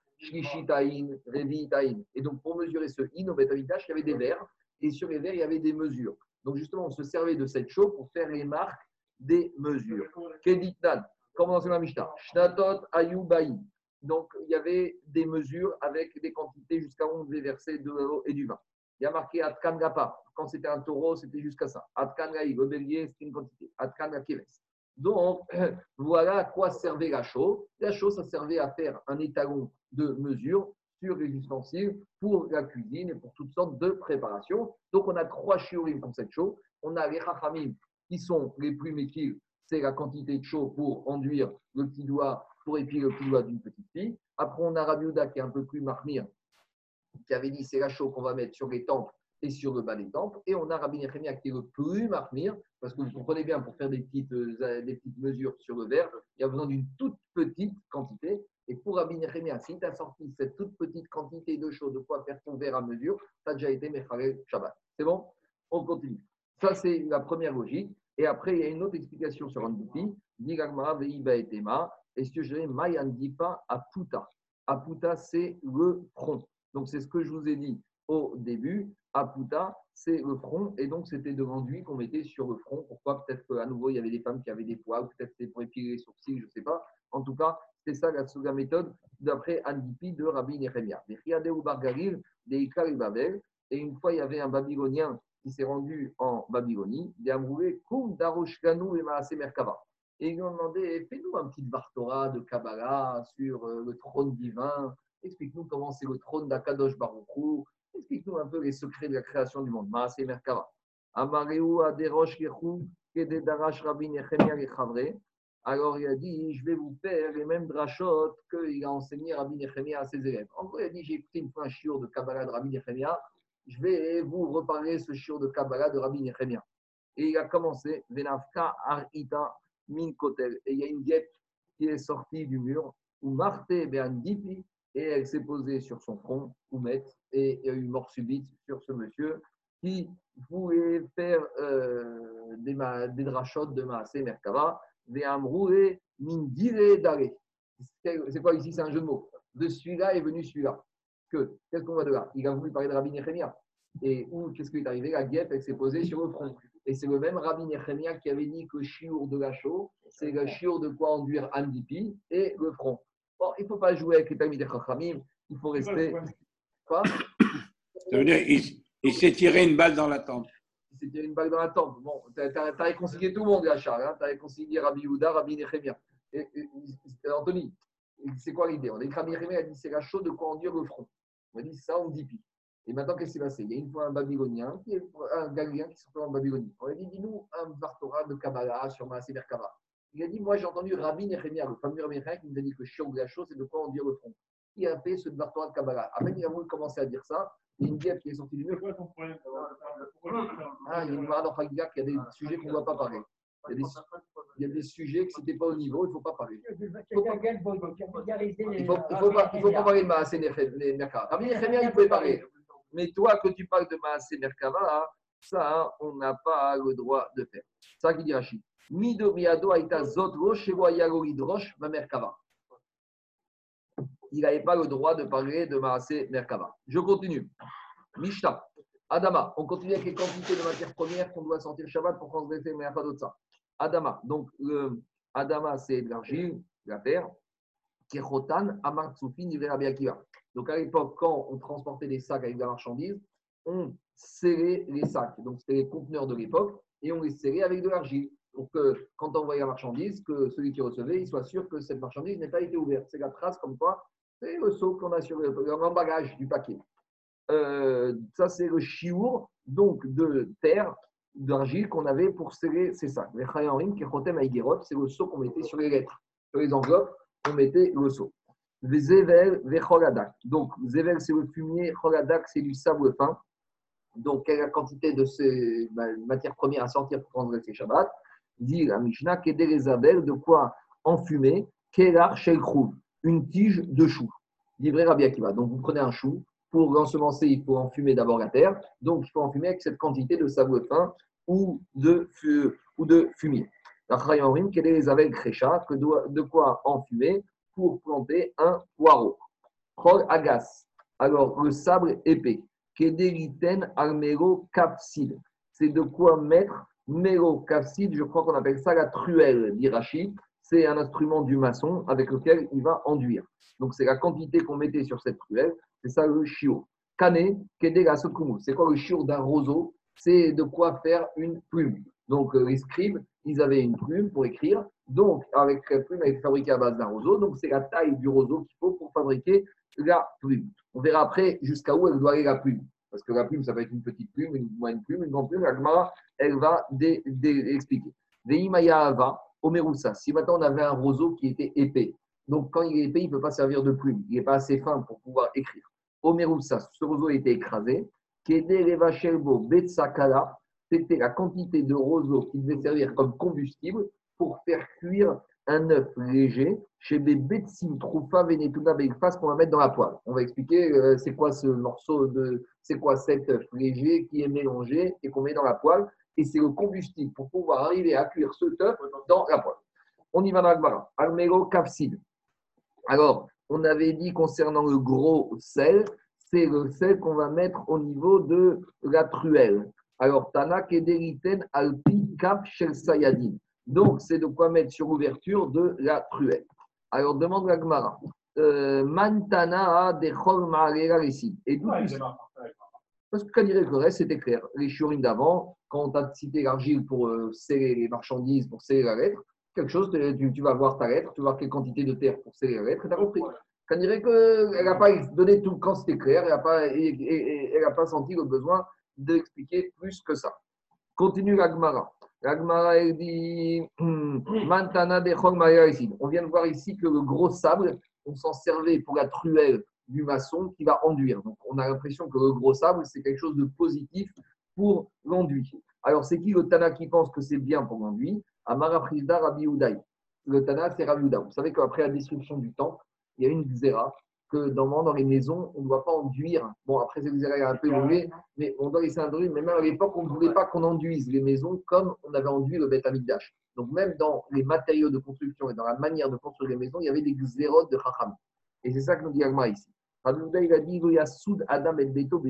Et donc, pour mesurer ce in, au Betamitash, il y avait des verres. Et sur les verres, il y avait des mesures. Donc, justement, on se servait de cette chaux pour faire les marques des mesures. Keditnan, comme dans la Mishnah, Shnatot. Donc, il y avait des mesures avec des quantités jusqu'à où on devait verser de l'eau et du vin. Il y a marqué Atkan Gapa. Quand c'était un taureau, c'était jusqu'à ça. Atkan Gaï, le bélier, c'était une quantité. Atkan Gakives. Donc, voilà à quoi servait la chaux. La chaux, ça servait à faire un étalon de mesure sur les ustensiles pour la cuisine et pour toutes sortes de préparations. Donc, on a trois shiurim pour cette chaux. On a les chachamim qui sont les plus métiers, c'est la quantité de chaux pour enduire le petit doigt, pour épiler le petit doigt d'une petite fille. Après, on a Rabbi Houda qui est un peu plus marmire, qui avait dit c'est la chaux qu'on va mettre sur les tempes et sur le bas des tempes. Et on a Rabbi Nechemia qui est le plus marmire, parce que vous comprenez bien, pour faire des petites, euh, des petites mesures sur le verre, il y a besoin d'une toute petite quantité. Et pour Rabbi Nechemia, si tu as sorti cette toute petite quantité de chaux, de quoi faire ton verre à mesure, tu as déjà été Mechalel Shabbat. C'est bon? On continue. Ça, c'est la première logique. Et après, il y a une autre explication sur Andipi. Digagmara Veiba et Tema. Et ce que je Mayandipa Aputa. Aputa, c'est le front. Donc, c'est ce que je vous ai dit au début. Aputa, c'est le front. Et donc, c'était de l'enduit qu'on mettait sur le front. Pourquoi? Peut-être qu'à nouveau, il y avait des femmes qui avaient des poils. Peut-être c'était pour épiler les sourcils, je ne sais pas. En tout cas, C'est ça la, la méthode d'après Andipi de Rabbi Nehemia. Et une fois, il y avait un Babylonien qui s'est rendu en Babylonie, Amroué, Koum Daroshkanu et Maase Merkava. Et ils lui ont demandé fais-nous un petit Bartora de Kabbalah sur euh, le trône divin. Explique-nous comment c'est le trône d'Akadosh Baruchou. Explique-nous un peu les secrets de la création du monde? Maase Merkava. Amareu Aderosh. Alors il a dit, je vais vous faire les mêmes drachot qu'il a enseigné Rabbi Nehemia à ses élèves. En gros, il a dit, j'ai écouté une fois un shiur de Kabbalah de Rabbi Nehemia, je vais vous reparler ce shiur de Kabbalah de Rabbi Nehemia. Et il a commencé, Venavka Arita Min Kotel. Et il y a une guêpe qui est sortie du mur, ou Marte Beandipi, et elle s'est posée sur son front, ou met, et il y a eu mort subite sur ce monsieur qui voulait faire euh, des, des drachotes de Maasé Merkava, des Amroué Mindire Dare. C'est quoi ici? C'est un jeu de mots. De celui-là est venu celui-là. Que Qu'est-ce qu'on voit de là? Il a voulu parler de Rabbi Nehemia. Et où, qu'est-ce qui est arrivé? La guêpe, elle s'est posée sur le front. Et c'est le même Rabbi Nehemia qui avait dit que chiour de la chaux, c'est le chiour de quoi enduire Andipi et le front. Bon, il ne faut pas jouer avec les Talmid Chachamim, il faut rester. Quoi? Ça veut dire, il, il s'est tiré une balle dans la tente. Il s'est tiré une balle dans la tempe. Bon, tu as, réconcilié tout le monde, là, Charles. Tu as réconcilié Rabbi Yehuda, Rabbi Nehemia. Et, et- et- Anthony, c'est quoi l'idée? On a dit que Rabbi Nehemia a dit c'est la chaux de quoi enduire le front. On a dit ça, on dit pi. Et maintenant, qu'est-ce qui s'est passé? Il y a une fois un Babylonien, un Galilien qui sortait en Babylonie. On a dit dis-nous un Vartora de Kabbalah sur Maasé Merkava. Il a dit moi, j'ai entendu Rabbi Nehemia, le fameux Rabbi qui nous a dit que le chiot de la chaux, c'est de quoi enduire le front. Il a fait ce Vartora de Kabbalah. Après, il a voulu commencer à dire ça. Il y a une guêpe qui est sortie du mur. Ah, il y a une marade en qu'il y a des sujets qu'on ne doit pas parler. Il y, a des, il y a des sujets que tu n'es pas au niveau, il ne faut pas parler. Il ne faut, il faut pas, il faut pas parler de Maasé Merkava. Rabbi Nehemia, il pouvait parler. Mais toi, que tu parles de Maasé Merkava, ça, on n'a pas le droit de faire. C'est ça qui dit Rachid. Il n'avait pas le droit de parler de Maasé Merkava. Je continue. Mishnah. Adama, on continue avec les quantités de matières premières qu'on doit sortir Shabbat pour transgresser le Merkavotsa. Adama, donc le Adama, c'est de l'argile, de la terre. Akiva. Donc à l'époque, quand on transportait des sacs avec de la marchandise, on serrait les sacs. Donc c'était les conteneurs de l'époque et on les serrait avec de l'argile pour que quand on envoyait la marchandise, que celui qui recevait, il soit sûr que cette marchandise n'ait pas été ouverte. C'est la trace comme quoi, c'est le seau qu'on a sur le- l'emballage du paquet. Euh, ça, c'est le chiour, donc de terre, d'argile qu'on avait pour serrer ces sacs. Les chayarim, qui chotem aïgerot, c'est le seau qu'on mettait sur les lettres. Sur les enveloppes, on mettait le seau. Les zével, les choladak. Donc, zével, c'est le fumier, choladak, c'est du sable fin. Donc, quelle est la quantité de ces bah, matières premières à sortir pour transgresser Shabbat Dit la Mishnah, de quoi enfumer, kelar shel chouv, une tige de chou. Livré Rabbi Akiva. Donc, vous prenez un chou, pour l'ensemencer, il faut enfumer d'abord la terre. Donc, il faut enfumer avec cette quantité de sable fin ou de, ou de fumier. La Chayarim, quel est de quoi enfumer pour planter un poireau. Chol agas. Alors, le sable épais. Kedeliten capside. C'est de quoi mettre mélo capside. Je crois qu'on appelle ça la truelle d'Irachi. C'est un instrument du maçon avec lequel il va enduire. Donc, c'est la quantité qu'on mettait sur cette truelle. C'est ça le chiot. Kane. C'est quoi le chiot d'un roseau? C'est de quoi faire une plume. Donc, euh, les scribes, ils avaient une plume pour écrire. Donc, avec la plume, elle est fabriquée à base d'un roseau. Donc, c'est la taille du roseau qu'il faut pour fabriquer la plume. On verra après jusqu'à où elle doit aller la plume. Parce que la plume, ça va être une petite plume, une moyenne plume, une grande plume. La elle va expliquer. Veimaya omerusa. Si maintenant on avait un roseau qui était épais, donc quand il est épais, il ne peut pas servir de plume. Il n'est pas assez fin pour pouvoir écrire. Omerusa, ce roseau était écrasé. Kede leva shelbo betsakala, c'était la quantité de roseau qui devait servir comme combustible pour faire cuire un œuf léger chez Betsim Troufa Venetuna Beikfas qu'on va mettre dans la poêle. On va expliquer euh, c'est quoi ce morceau de. C'est quoi cet œuf léger qui est mélangé et qu'on met dans la poêle. Et c'est le combustible pour pouvoir arriver à cuire ce œuf dans la poêle. On y va dans l'Agmara. Almero Kafsid. Alors, on avait dit concernant le gros sel, c'est le sel qu'on va mettre au niveau de la truelle. Alors, Tana Kederiten Alpi Kap Shel Sayadin. Donc, c'est de quoi mettre sur l'ouverture de la truelle. Alors demande la Gemara. Euh, Mantana de. Et d'où ça, par Parce que quand il dirait que le reste, c'était clair. Les chiorines d'avant, quand on t'a cité l'argile pour euh, sceller les marchandises, pour sceller la lettre, quelque chose, tu, tu vas voir ta lettre, tu vas voir quelle quantité de terre pour sceller la lettre, et tu as compris. Quand il dirait qu'elle n'a pas donné tout quand c'était clair, elle n'a pas, et- et- et- elle n'a pas senti le besoin d'expliquer plus que ça. Continue la Gemara. Dit Mantana. On vient de voir ici que le gros sable, on s'en servait pour la truelle du maçon qui va enduire. Donc, on a l'impression que le gros sable, c'est quelque chose de positif pour l'enduit. Alors, c'est qui le Tana qui pense que c'est bien pour l'enduit? Amara Frisda Rabbi Uday. Le Tana, c'est Rabbi Uday. Vous savez qu'après la destruction du temple, il y a une xéra que dans, dans les maisons, on ne doit pas enduire. Bon, après, cette xéra est un peu évoluée, mais on doit laisser enduire. Mais même à l'époque, on ne voulait pas qu'on enduise les maisons comme on avait enduit le Beth Amikdash. Donc, même dans les matériaux de construction et dans la manière de construire les maisons, il y avait des xérotes de Chacham. Et c'est ça que nous dit Agma ici. Il a dit il Adam et Beto.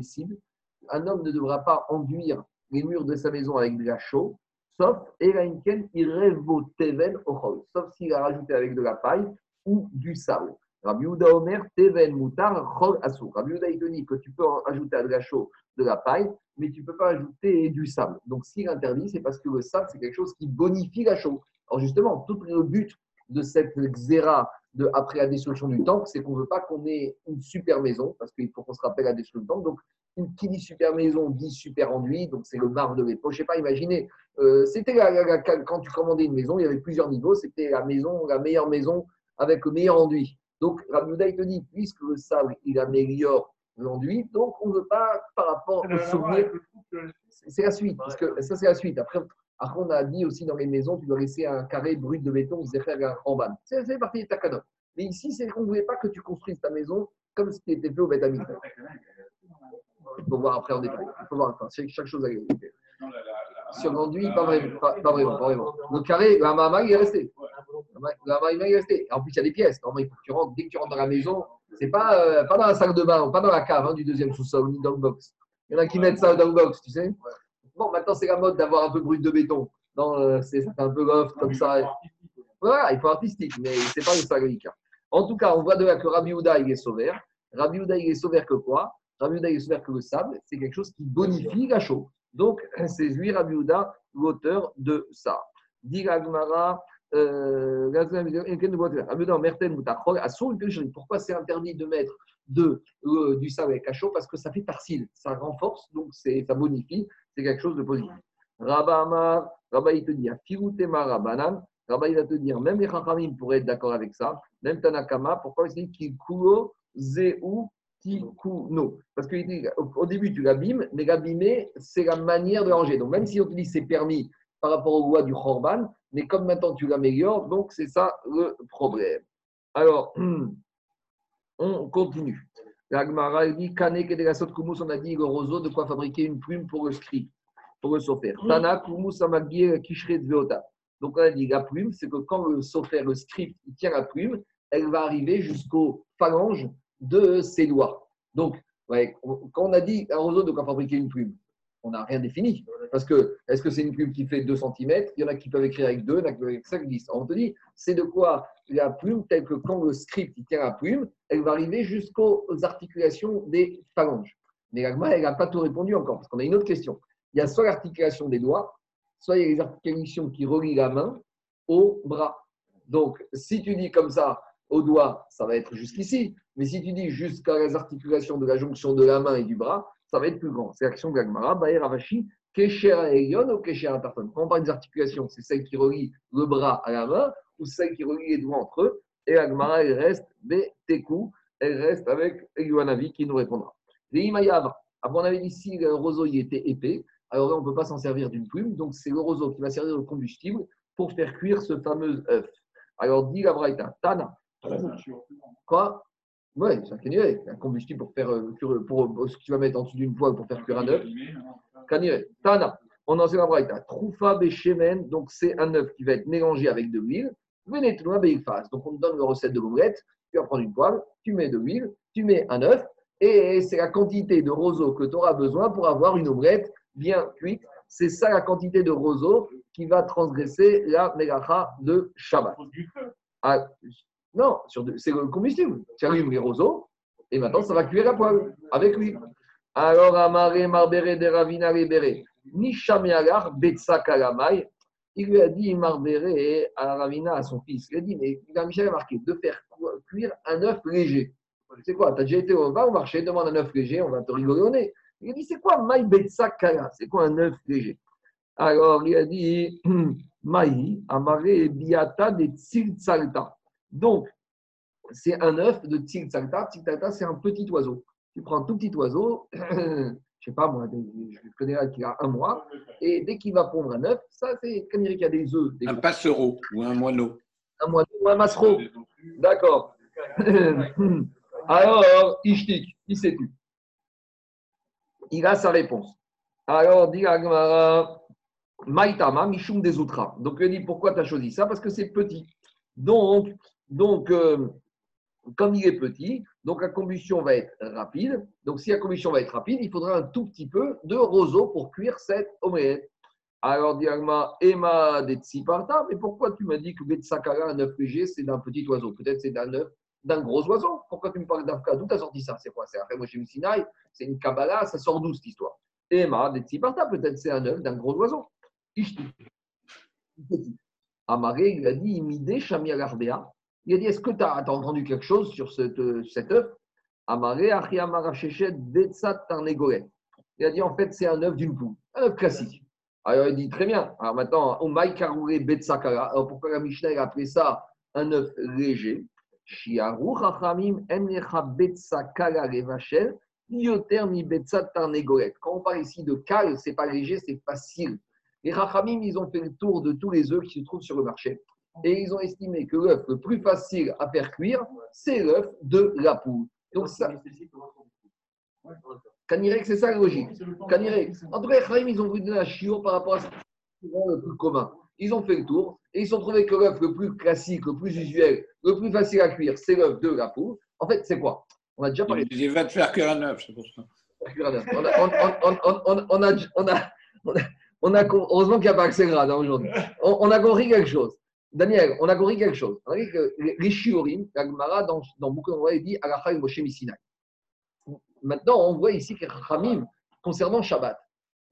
Un homme ne devra pas enduire les murs de sa maison avec de la chaux, sauf Elainken Irevo Teven Ochol, sauf s'il a rajouté avec de la paille ou du sable. Rabbi Omer Teven Mutar Chol Asur. Rabbi Yehuda, il que tu peux ajouter à de la chaux de la paille, mais tu ne peux pas ajouter du sable. Donc s'il interdit, c'est parce que le sable, c'est quelque chose qui bonifie la chaux. Alors justement, tout le but de cette xéra de, après la destruction du temple, c'est qu'on ne veut pas qu'on ait une super maison, parce qu'il faut qu'on se rappelle la destruction du temple. Donc, qui dit super maison dit super enduit, donc c'est le marbre de l'époque. Je ne sais pas, imaginez, euh, c'était quand tu commandais une maison, il y avait plusieurs niveaux, c'était la maison, la meilleure maison avec le meilleur enduit. Donc, Rabbi te dit, puisque le sable, il améliore l'enduit, donc on ne veut pas, par rapport au souvenir, c'est la suite, parce que ça, c'est la suite. Après, après, on a dit aussi dans les maisons, tu dois laisser un carré brut de béton, Zéher en bas. C'est c'est partie des takanotes. Mais ici, c'est qu'on ne voulait pas que tu construises ta maison comme ce qui était fait au Beth. Il faut voir après en détail. Il faut voir enfin, chaque, chose à vérité. Sur l'enduit, pas vraiment, pas, pas vraiment, pas vraiment. Le carré, la mama, il est resté. Il est resté. En plus, il y a des pièces. Normalement, il faut que tu rentres, dès que tu rentres dans la maison, c'est pas, euh, pas dans la salle de bain, pas dans la cave hein, du deuxième sous-sol, ni dans le box. Il y en a qui mettent ça dans le box, tu sais. Bon, maintenant, c'est la mode d'avoir un peu brut de béton. Dans, euh, c'est, ça fait un peu loft comme ça. Voilà, il faut artistique, mais c'est pas le le cas. En tout cas, on voit de là que Rabbi Houda, il est sauvère. Rabbi Houda, il est sauvère que quoi? Rabbi Houda, il est sauvère que le sable, c'est quelque chose qui bonifie la chaux. Donc, c'est lui, Rabbi Houda, l'auteur de ça. Dit. Pourquoi c'est interdit de mettre de, euh, du la chaux Parce que ça fait tarsil, ça renforce, donc ça bonifie, c'est quelque chose de positif. Rabba Amar, Rabba il te dit, Rabba il va te dire, même les Chachamim pourraient être d'accord avec ça, même Tanakama, pourquoi il dit Kikuo Zeu Tikuno Parce que il dit, au au début tu l'abîmes, mais l'abîmer, c'est la manière de ranger. Donc même si on te dit c'est permis par rapport aux lois du Khorban, mais comme maintenant tu l'améliores, donc c'est ça le problème. Alors, on continue. La elle dit Kane Kumus, on a dit le roseau, de quoi fabriquer une plume pour le script, pour le sofer. Tana Kumus Amagir Kishret Veota. Donc on a dit la plume, c'est que quand le sofer, le script, il tient la plume, elle va arriver jusqu'aux phalanges de ses doigts. Donc, ouais, quand on a dit un roseau, de quoi fabriquer une plume On n'a rien défini. Parce que, est-ce que c'est une plume qui fait 2 cm Il y en a qui peuvent écrire avec 2, il y en a qui peuvent avec 5, 10. On te dit, c'est de quoi la plume, telle que quand le script il tient la plume, elle va arriver jusqu'aux articulations des phalanges. Mais l'agma, elle n'a pas tout répondu encore, parce qu'on a une autre question. Il y a soit l'articulation des doigts, soit il y a les articulations qui relient la main au bras. Donc, si tu dis comme ça, au doigt, ça va être jusqu'ici. Mais si tu dis jusqu'à les articulations de la jonction de la main et du bras, ça va être plus grand. C'est l'action de l'agmara, Baer Avashi, Kesher Aelion ou Kesher Atarton. Quand on parle des articulations, c'est celle qui relie le bras à la main ou celle qui relie les doigts entre eux. Et l'agmara, elle reste elle reste avec Eluanavi qui nous répondra. Veimayavra. Après, on avait dit si le roseau il était épais, alors là, on ne peut pas s'en servir d'une plume. Donc, c'est le roseau qui va servir de combustible pour faire cuire ce fameux œuf. Alors, dit la Braïta, Tana. Quoi? Ouais, c'est un caniré, un combustible pour faire euh, pour, pour ce que tu vas mettre en dessous d'une poêle pour faire cuire un œuf. Caniré. Tana. On en sait la Braïta. Troufa donc c'est un œuf qui va être mélangé avec de l'huile. Venez tout. Donc, on te donne la recette de l'omelette. Tu vas prendre une poêle, tu mets de l'huile, tu mets un œuf, et c'est la quantité de roseau que tu auras besoin pour avoir une omelette bien cuite. C'est ça la quantité de roseau qui va transgresser la mélacha de Shabbat. Ah, Non, c'est le combustible. Tu allumes les roseaux et maintenant ça va cuire à poil avec lui. Alors, Amaré, Marbere, de Ravina, Rebere, Nishamealar, Betsa, Kalamai, il lui a dit, Marbere, à Ravina, à son fils, il a dit, mais il a marqué de faire cu- cuire un œuf léger. C'est quoi Tu as déjà été au, au marché, demande un œuf léger, on va te rigoler au nez. Il a dit, c'est quoi Maï Betsa Kala? C'est quoi un œuf léger? Alors, il a dit, Maï, Amaré, Biata, de Tsiltsalta. Donc, c'est un œuf de Tsiltsalta. Tsiltsalta, c'est un petit oiseau. Tu prends un tout petit oiseau, je sais pas moi, je connais un qui a un mois, et dès qu'il va pondre un œuf, ça c'est comme il y a des œufs, des Un passereau ou un moineau. un moineau ou un massereau. D'accord. Alors, Ishtik, il sait tout. Il a sa réponse. Alors, dit Agmara, Maïtama, Mishum des Outras. Donc, il dit pourquoi tu as choisi ça? Parce que c'est petit. Donc, donc euh, comme il est petit, donc la combustion va être rapide. Donc, si la combustion va être rapide, il faudra un tout petit peu de roseau pour cuire cette omelette. Alors, dit Agma, Emma de Tsiparta, mais pourquoi tu m'as dit que Betsakara, un œuf léger, c'est d'un petit oiseau? Peut-être c'est d'un œuf d'un gros oiseau. Pourquoi tu me parles d'Afka? D'où tu as sorti ça? C'est quoi? C'est après moi Sinaï, c'est une Kabbalah, ça sort d'où cette histoire? Emma de Tsiparta, peut-être c'est un œuf d'un gros oiseau. Il a dit, Imide Shami Alarbea. Il a dit, est-ce que tu as, entendu quelque chose sur cette, euh, cet œuf Amaré. Il a dit, en fait, c'est un œuf d'une poule, un œuf classique. Alors, il dit, très bien. Alors maintenant, Betsakara. Alors, pourquoi la Mishnah a appelé ça un œuf léger? Shiaru Chachamim Emnecha Betsakara Revachel. Quand on parle ici de kal, c'est pas léger, c'est facile. Les Rachamim, ils ont fait le tour de tous les œufs qui se trouvent sur le marché. Et ils ont estimé que l'œuf le plus facile à faire cuire, c'est l'œuf de la poule. Donc, ça, Kanirek, c'est ça la logique. Kanirek. En tout cas, ils ont voulu donner un chiot par rapport à ce qui est le plus commun. Ils ont fait le tour et ils ont trouvé que l'œuf le plus classique, le plus usuel, le plus facile à cuire, c'est l'œuf de la poule. En fait, c'est quoi? On a déjà parlé Il va te faire cuire un œuf, c'est pour ça. on a, heureusement qu'il n'y a pas accès grade hein, aujourd'hui. On, on a compris quelque chose. Daniel, on a compris quelque chose. On a dit que les- dans, dans beaucoup d'endroits, il dit Alacha et Moshe Misinaï. Maintenant, on voit ici que Ramim, concernant Shabbat,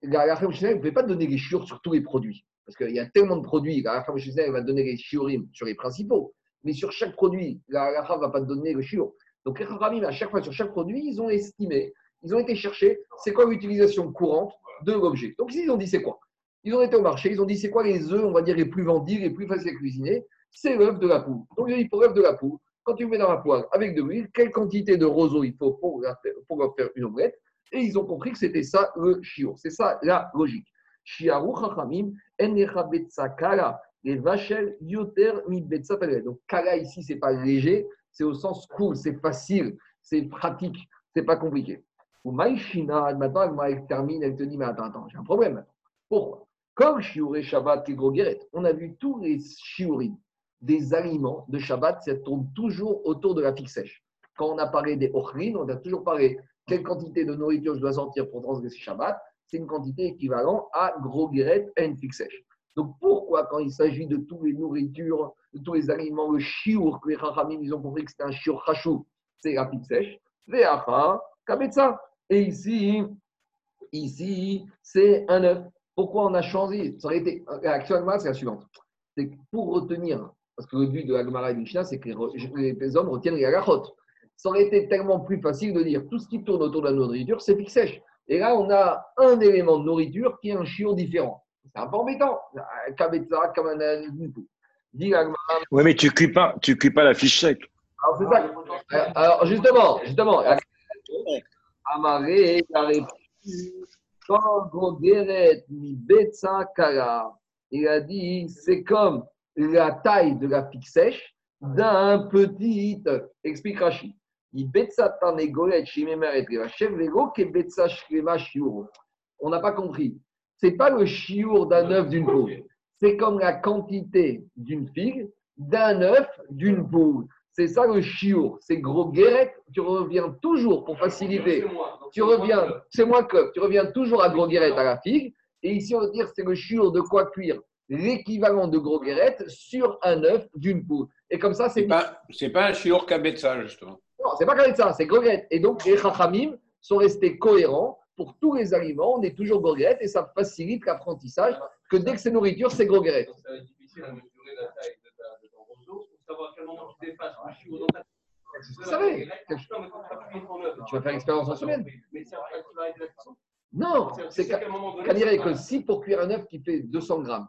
la Alacha et Moshe ne pouvait pas donner les shiur sur tous les produits. Parce qu'il y a tellement de produits, la Alacha et Moshe Misinaï va donner les shiurim sur les principaux. Mais sur chaque produit, la Alacha ne va pas donner le shiur. Donc, Ramim, à chaque fois, sur chaque produit, ils ont estimé ils ont été chercher c'est quoi l'utilisation courante de l'objet. Donc, ils ont dit c'est quoi? Ils ont été au marché, ils ont dit c'est quoi les œufs, on va dire, les plus vendus, les plus faciles à cuisiner? C'est l'œuf de la poule. Donc, ils ont dit pour l'œuf de la poule, quand tu le mets dans la poêle avec de l'huile, quelle quantité de roseau il faut pour, la faire- une omelette? Et ils ont compris que c'était ça le chiour. C'est ça la logique. Les vachel yoter mi. Donc, kala ici, c'est pas léger, c'est au sens cool, c'est facile, c'est pratique, c'est pas compliqué. Ou Maïchina, maintenant, elle termine, elle te dit, mais attends, attends, j'ai un problème. Pourquoi? Comme Shiuré Shabbat et Grogueret, on a vu tous les shiurim des aliments de Shabbat, ça tourne toujours autour de la figue sèche. Quand on a parlé des ochrines, on a toujours parlé quelle quantité de nourriture je dois sortir pour transgresser Shabbat. C'est une quantité équivalente à Grogueret et une figue sèche. Donc pourquoi, quand il s'agit de toutes les nourritures, de tous les aliments, le shiur, que les Chachamim, ils ont compris que c'était un shiur chachou, c'est la figue sèche, Ve'acha, kabetza. Et ici, ici, c'est un œuf. Pourquoi on a changé? Ça aurait été, actuellement, c'est la suivante. C'est pour retenir, parce que le but de Agmara et du Mishnah, c'est que les, hommes retiennent les halachot. Ça aurait été tellement plus facile de dire tout ce qui tourne autour de la nourriture, c'est fixe sèche. Et là, on a un élément de nourriture qui est un chiot différent. C'est un peu embêtant. Kabetza, comme un œuf. Dit Agmara, Oui, mais tu cuis pas, tu cuis pas la fiche sec. alors c'est ça. Euh, Alors justement, justement, Amaré, il a il a dit, c'est comme la taille de la pique sèche d'un petit. Explique Rachid. On n'a pas compris. C'est pas le chiour d'un œuf d'une poule. C'est comme la quantité d'une figue d'un œuf d'une poule. C'est ça le chiour. C'est gros guérec. Tu reviens toujours pour faciliter. Tu reviens, c'est moins que, tu reviens toujours à gros guérec à la figue. Et ici, on va dire c'est le chiour de quoi cuire? L'équivalent de gros guérette sur un œuf d'une poule. Et comme ça, c'est pas, c'est pas un shiur kabetza, justement. Non, c'est pas ça, c'est Gogret. Et donc, les Chachamim sont restés cohérents pour tous les aliments. On est toujours Gogret et ça facilite l'apprentissage que dès que c'est nourriture, c'est. Ça va être difficile à mesurer la taille Vous savez, tu vas faire l'expérience en semaine. Non, c'est qu'à dire que si pour cuire un œuf qui fait 200 grammes,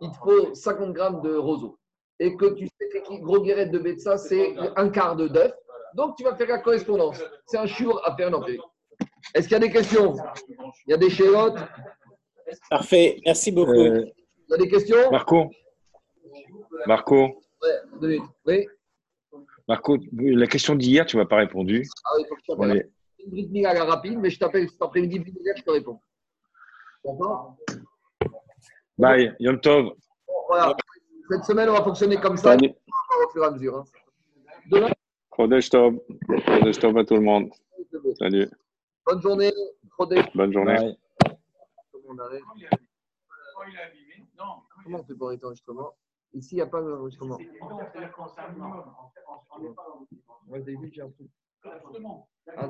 il te faut 50 grammes de roseau et que tu sais que gros guérette de Betsa, c'est un quart de d'œuf, donc tu vas faire la correspondance. C'est un chiour à faire non plus. Est-ce qu'il y a des questions? Il y a des chélotes Parfait, merci beaucoup. Euh, Il y a des questions? Marco, Marco, Ouais. Oui Marco, la question d'hier, tu m'as pas répondu. Ah oui, faut que je t'appelle. Une à la rapide, mais je t'appelle cet après-midi, je te réponds. D'accord? Bye, Yom Tov. Voilà. Cette semaine, on va fonctionner comme ça, Salut. au fur et à mesure. hein. Demain, Tov. Chodesh Tov à tout le monde. Salut. Bonne journée. Prodé. Bonne journée. Bye. Comment on arrête Comment on fait pour arrêter l'enregistrement Ici, il n'y a pas d'enregistrement. J'ai un truc. Ah.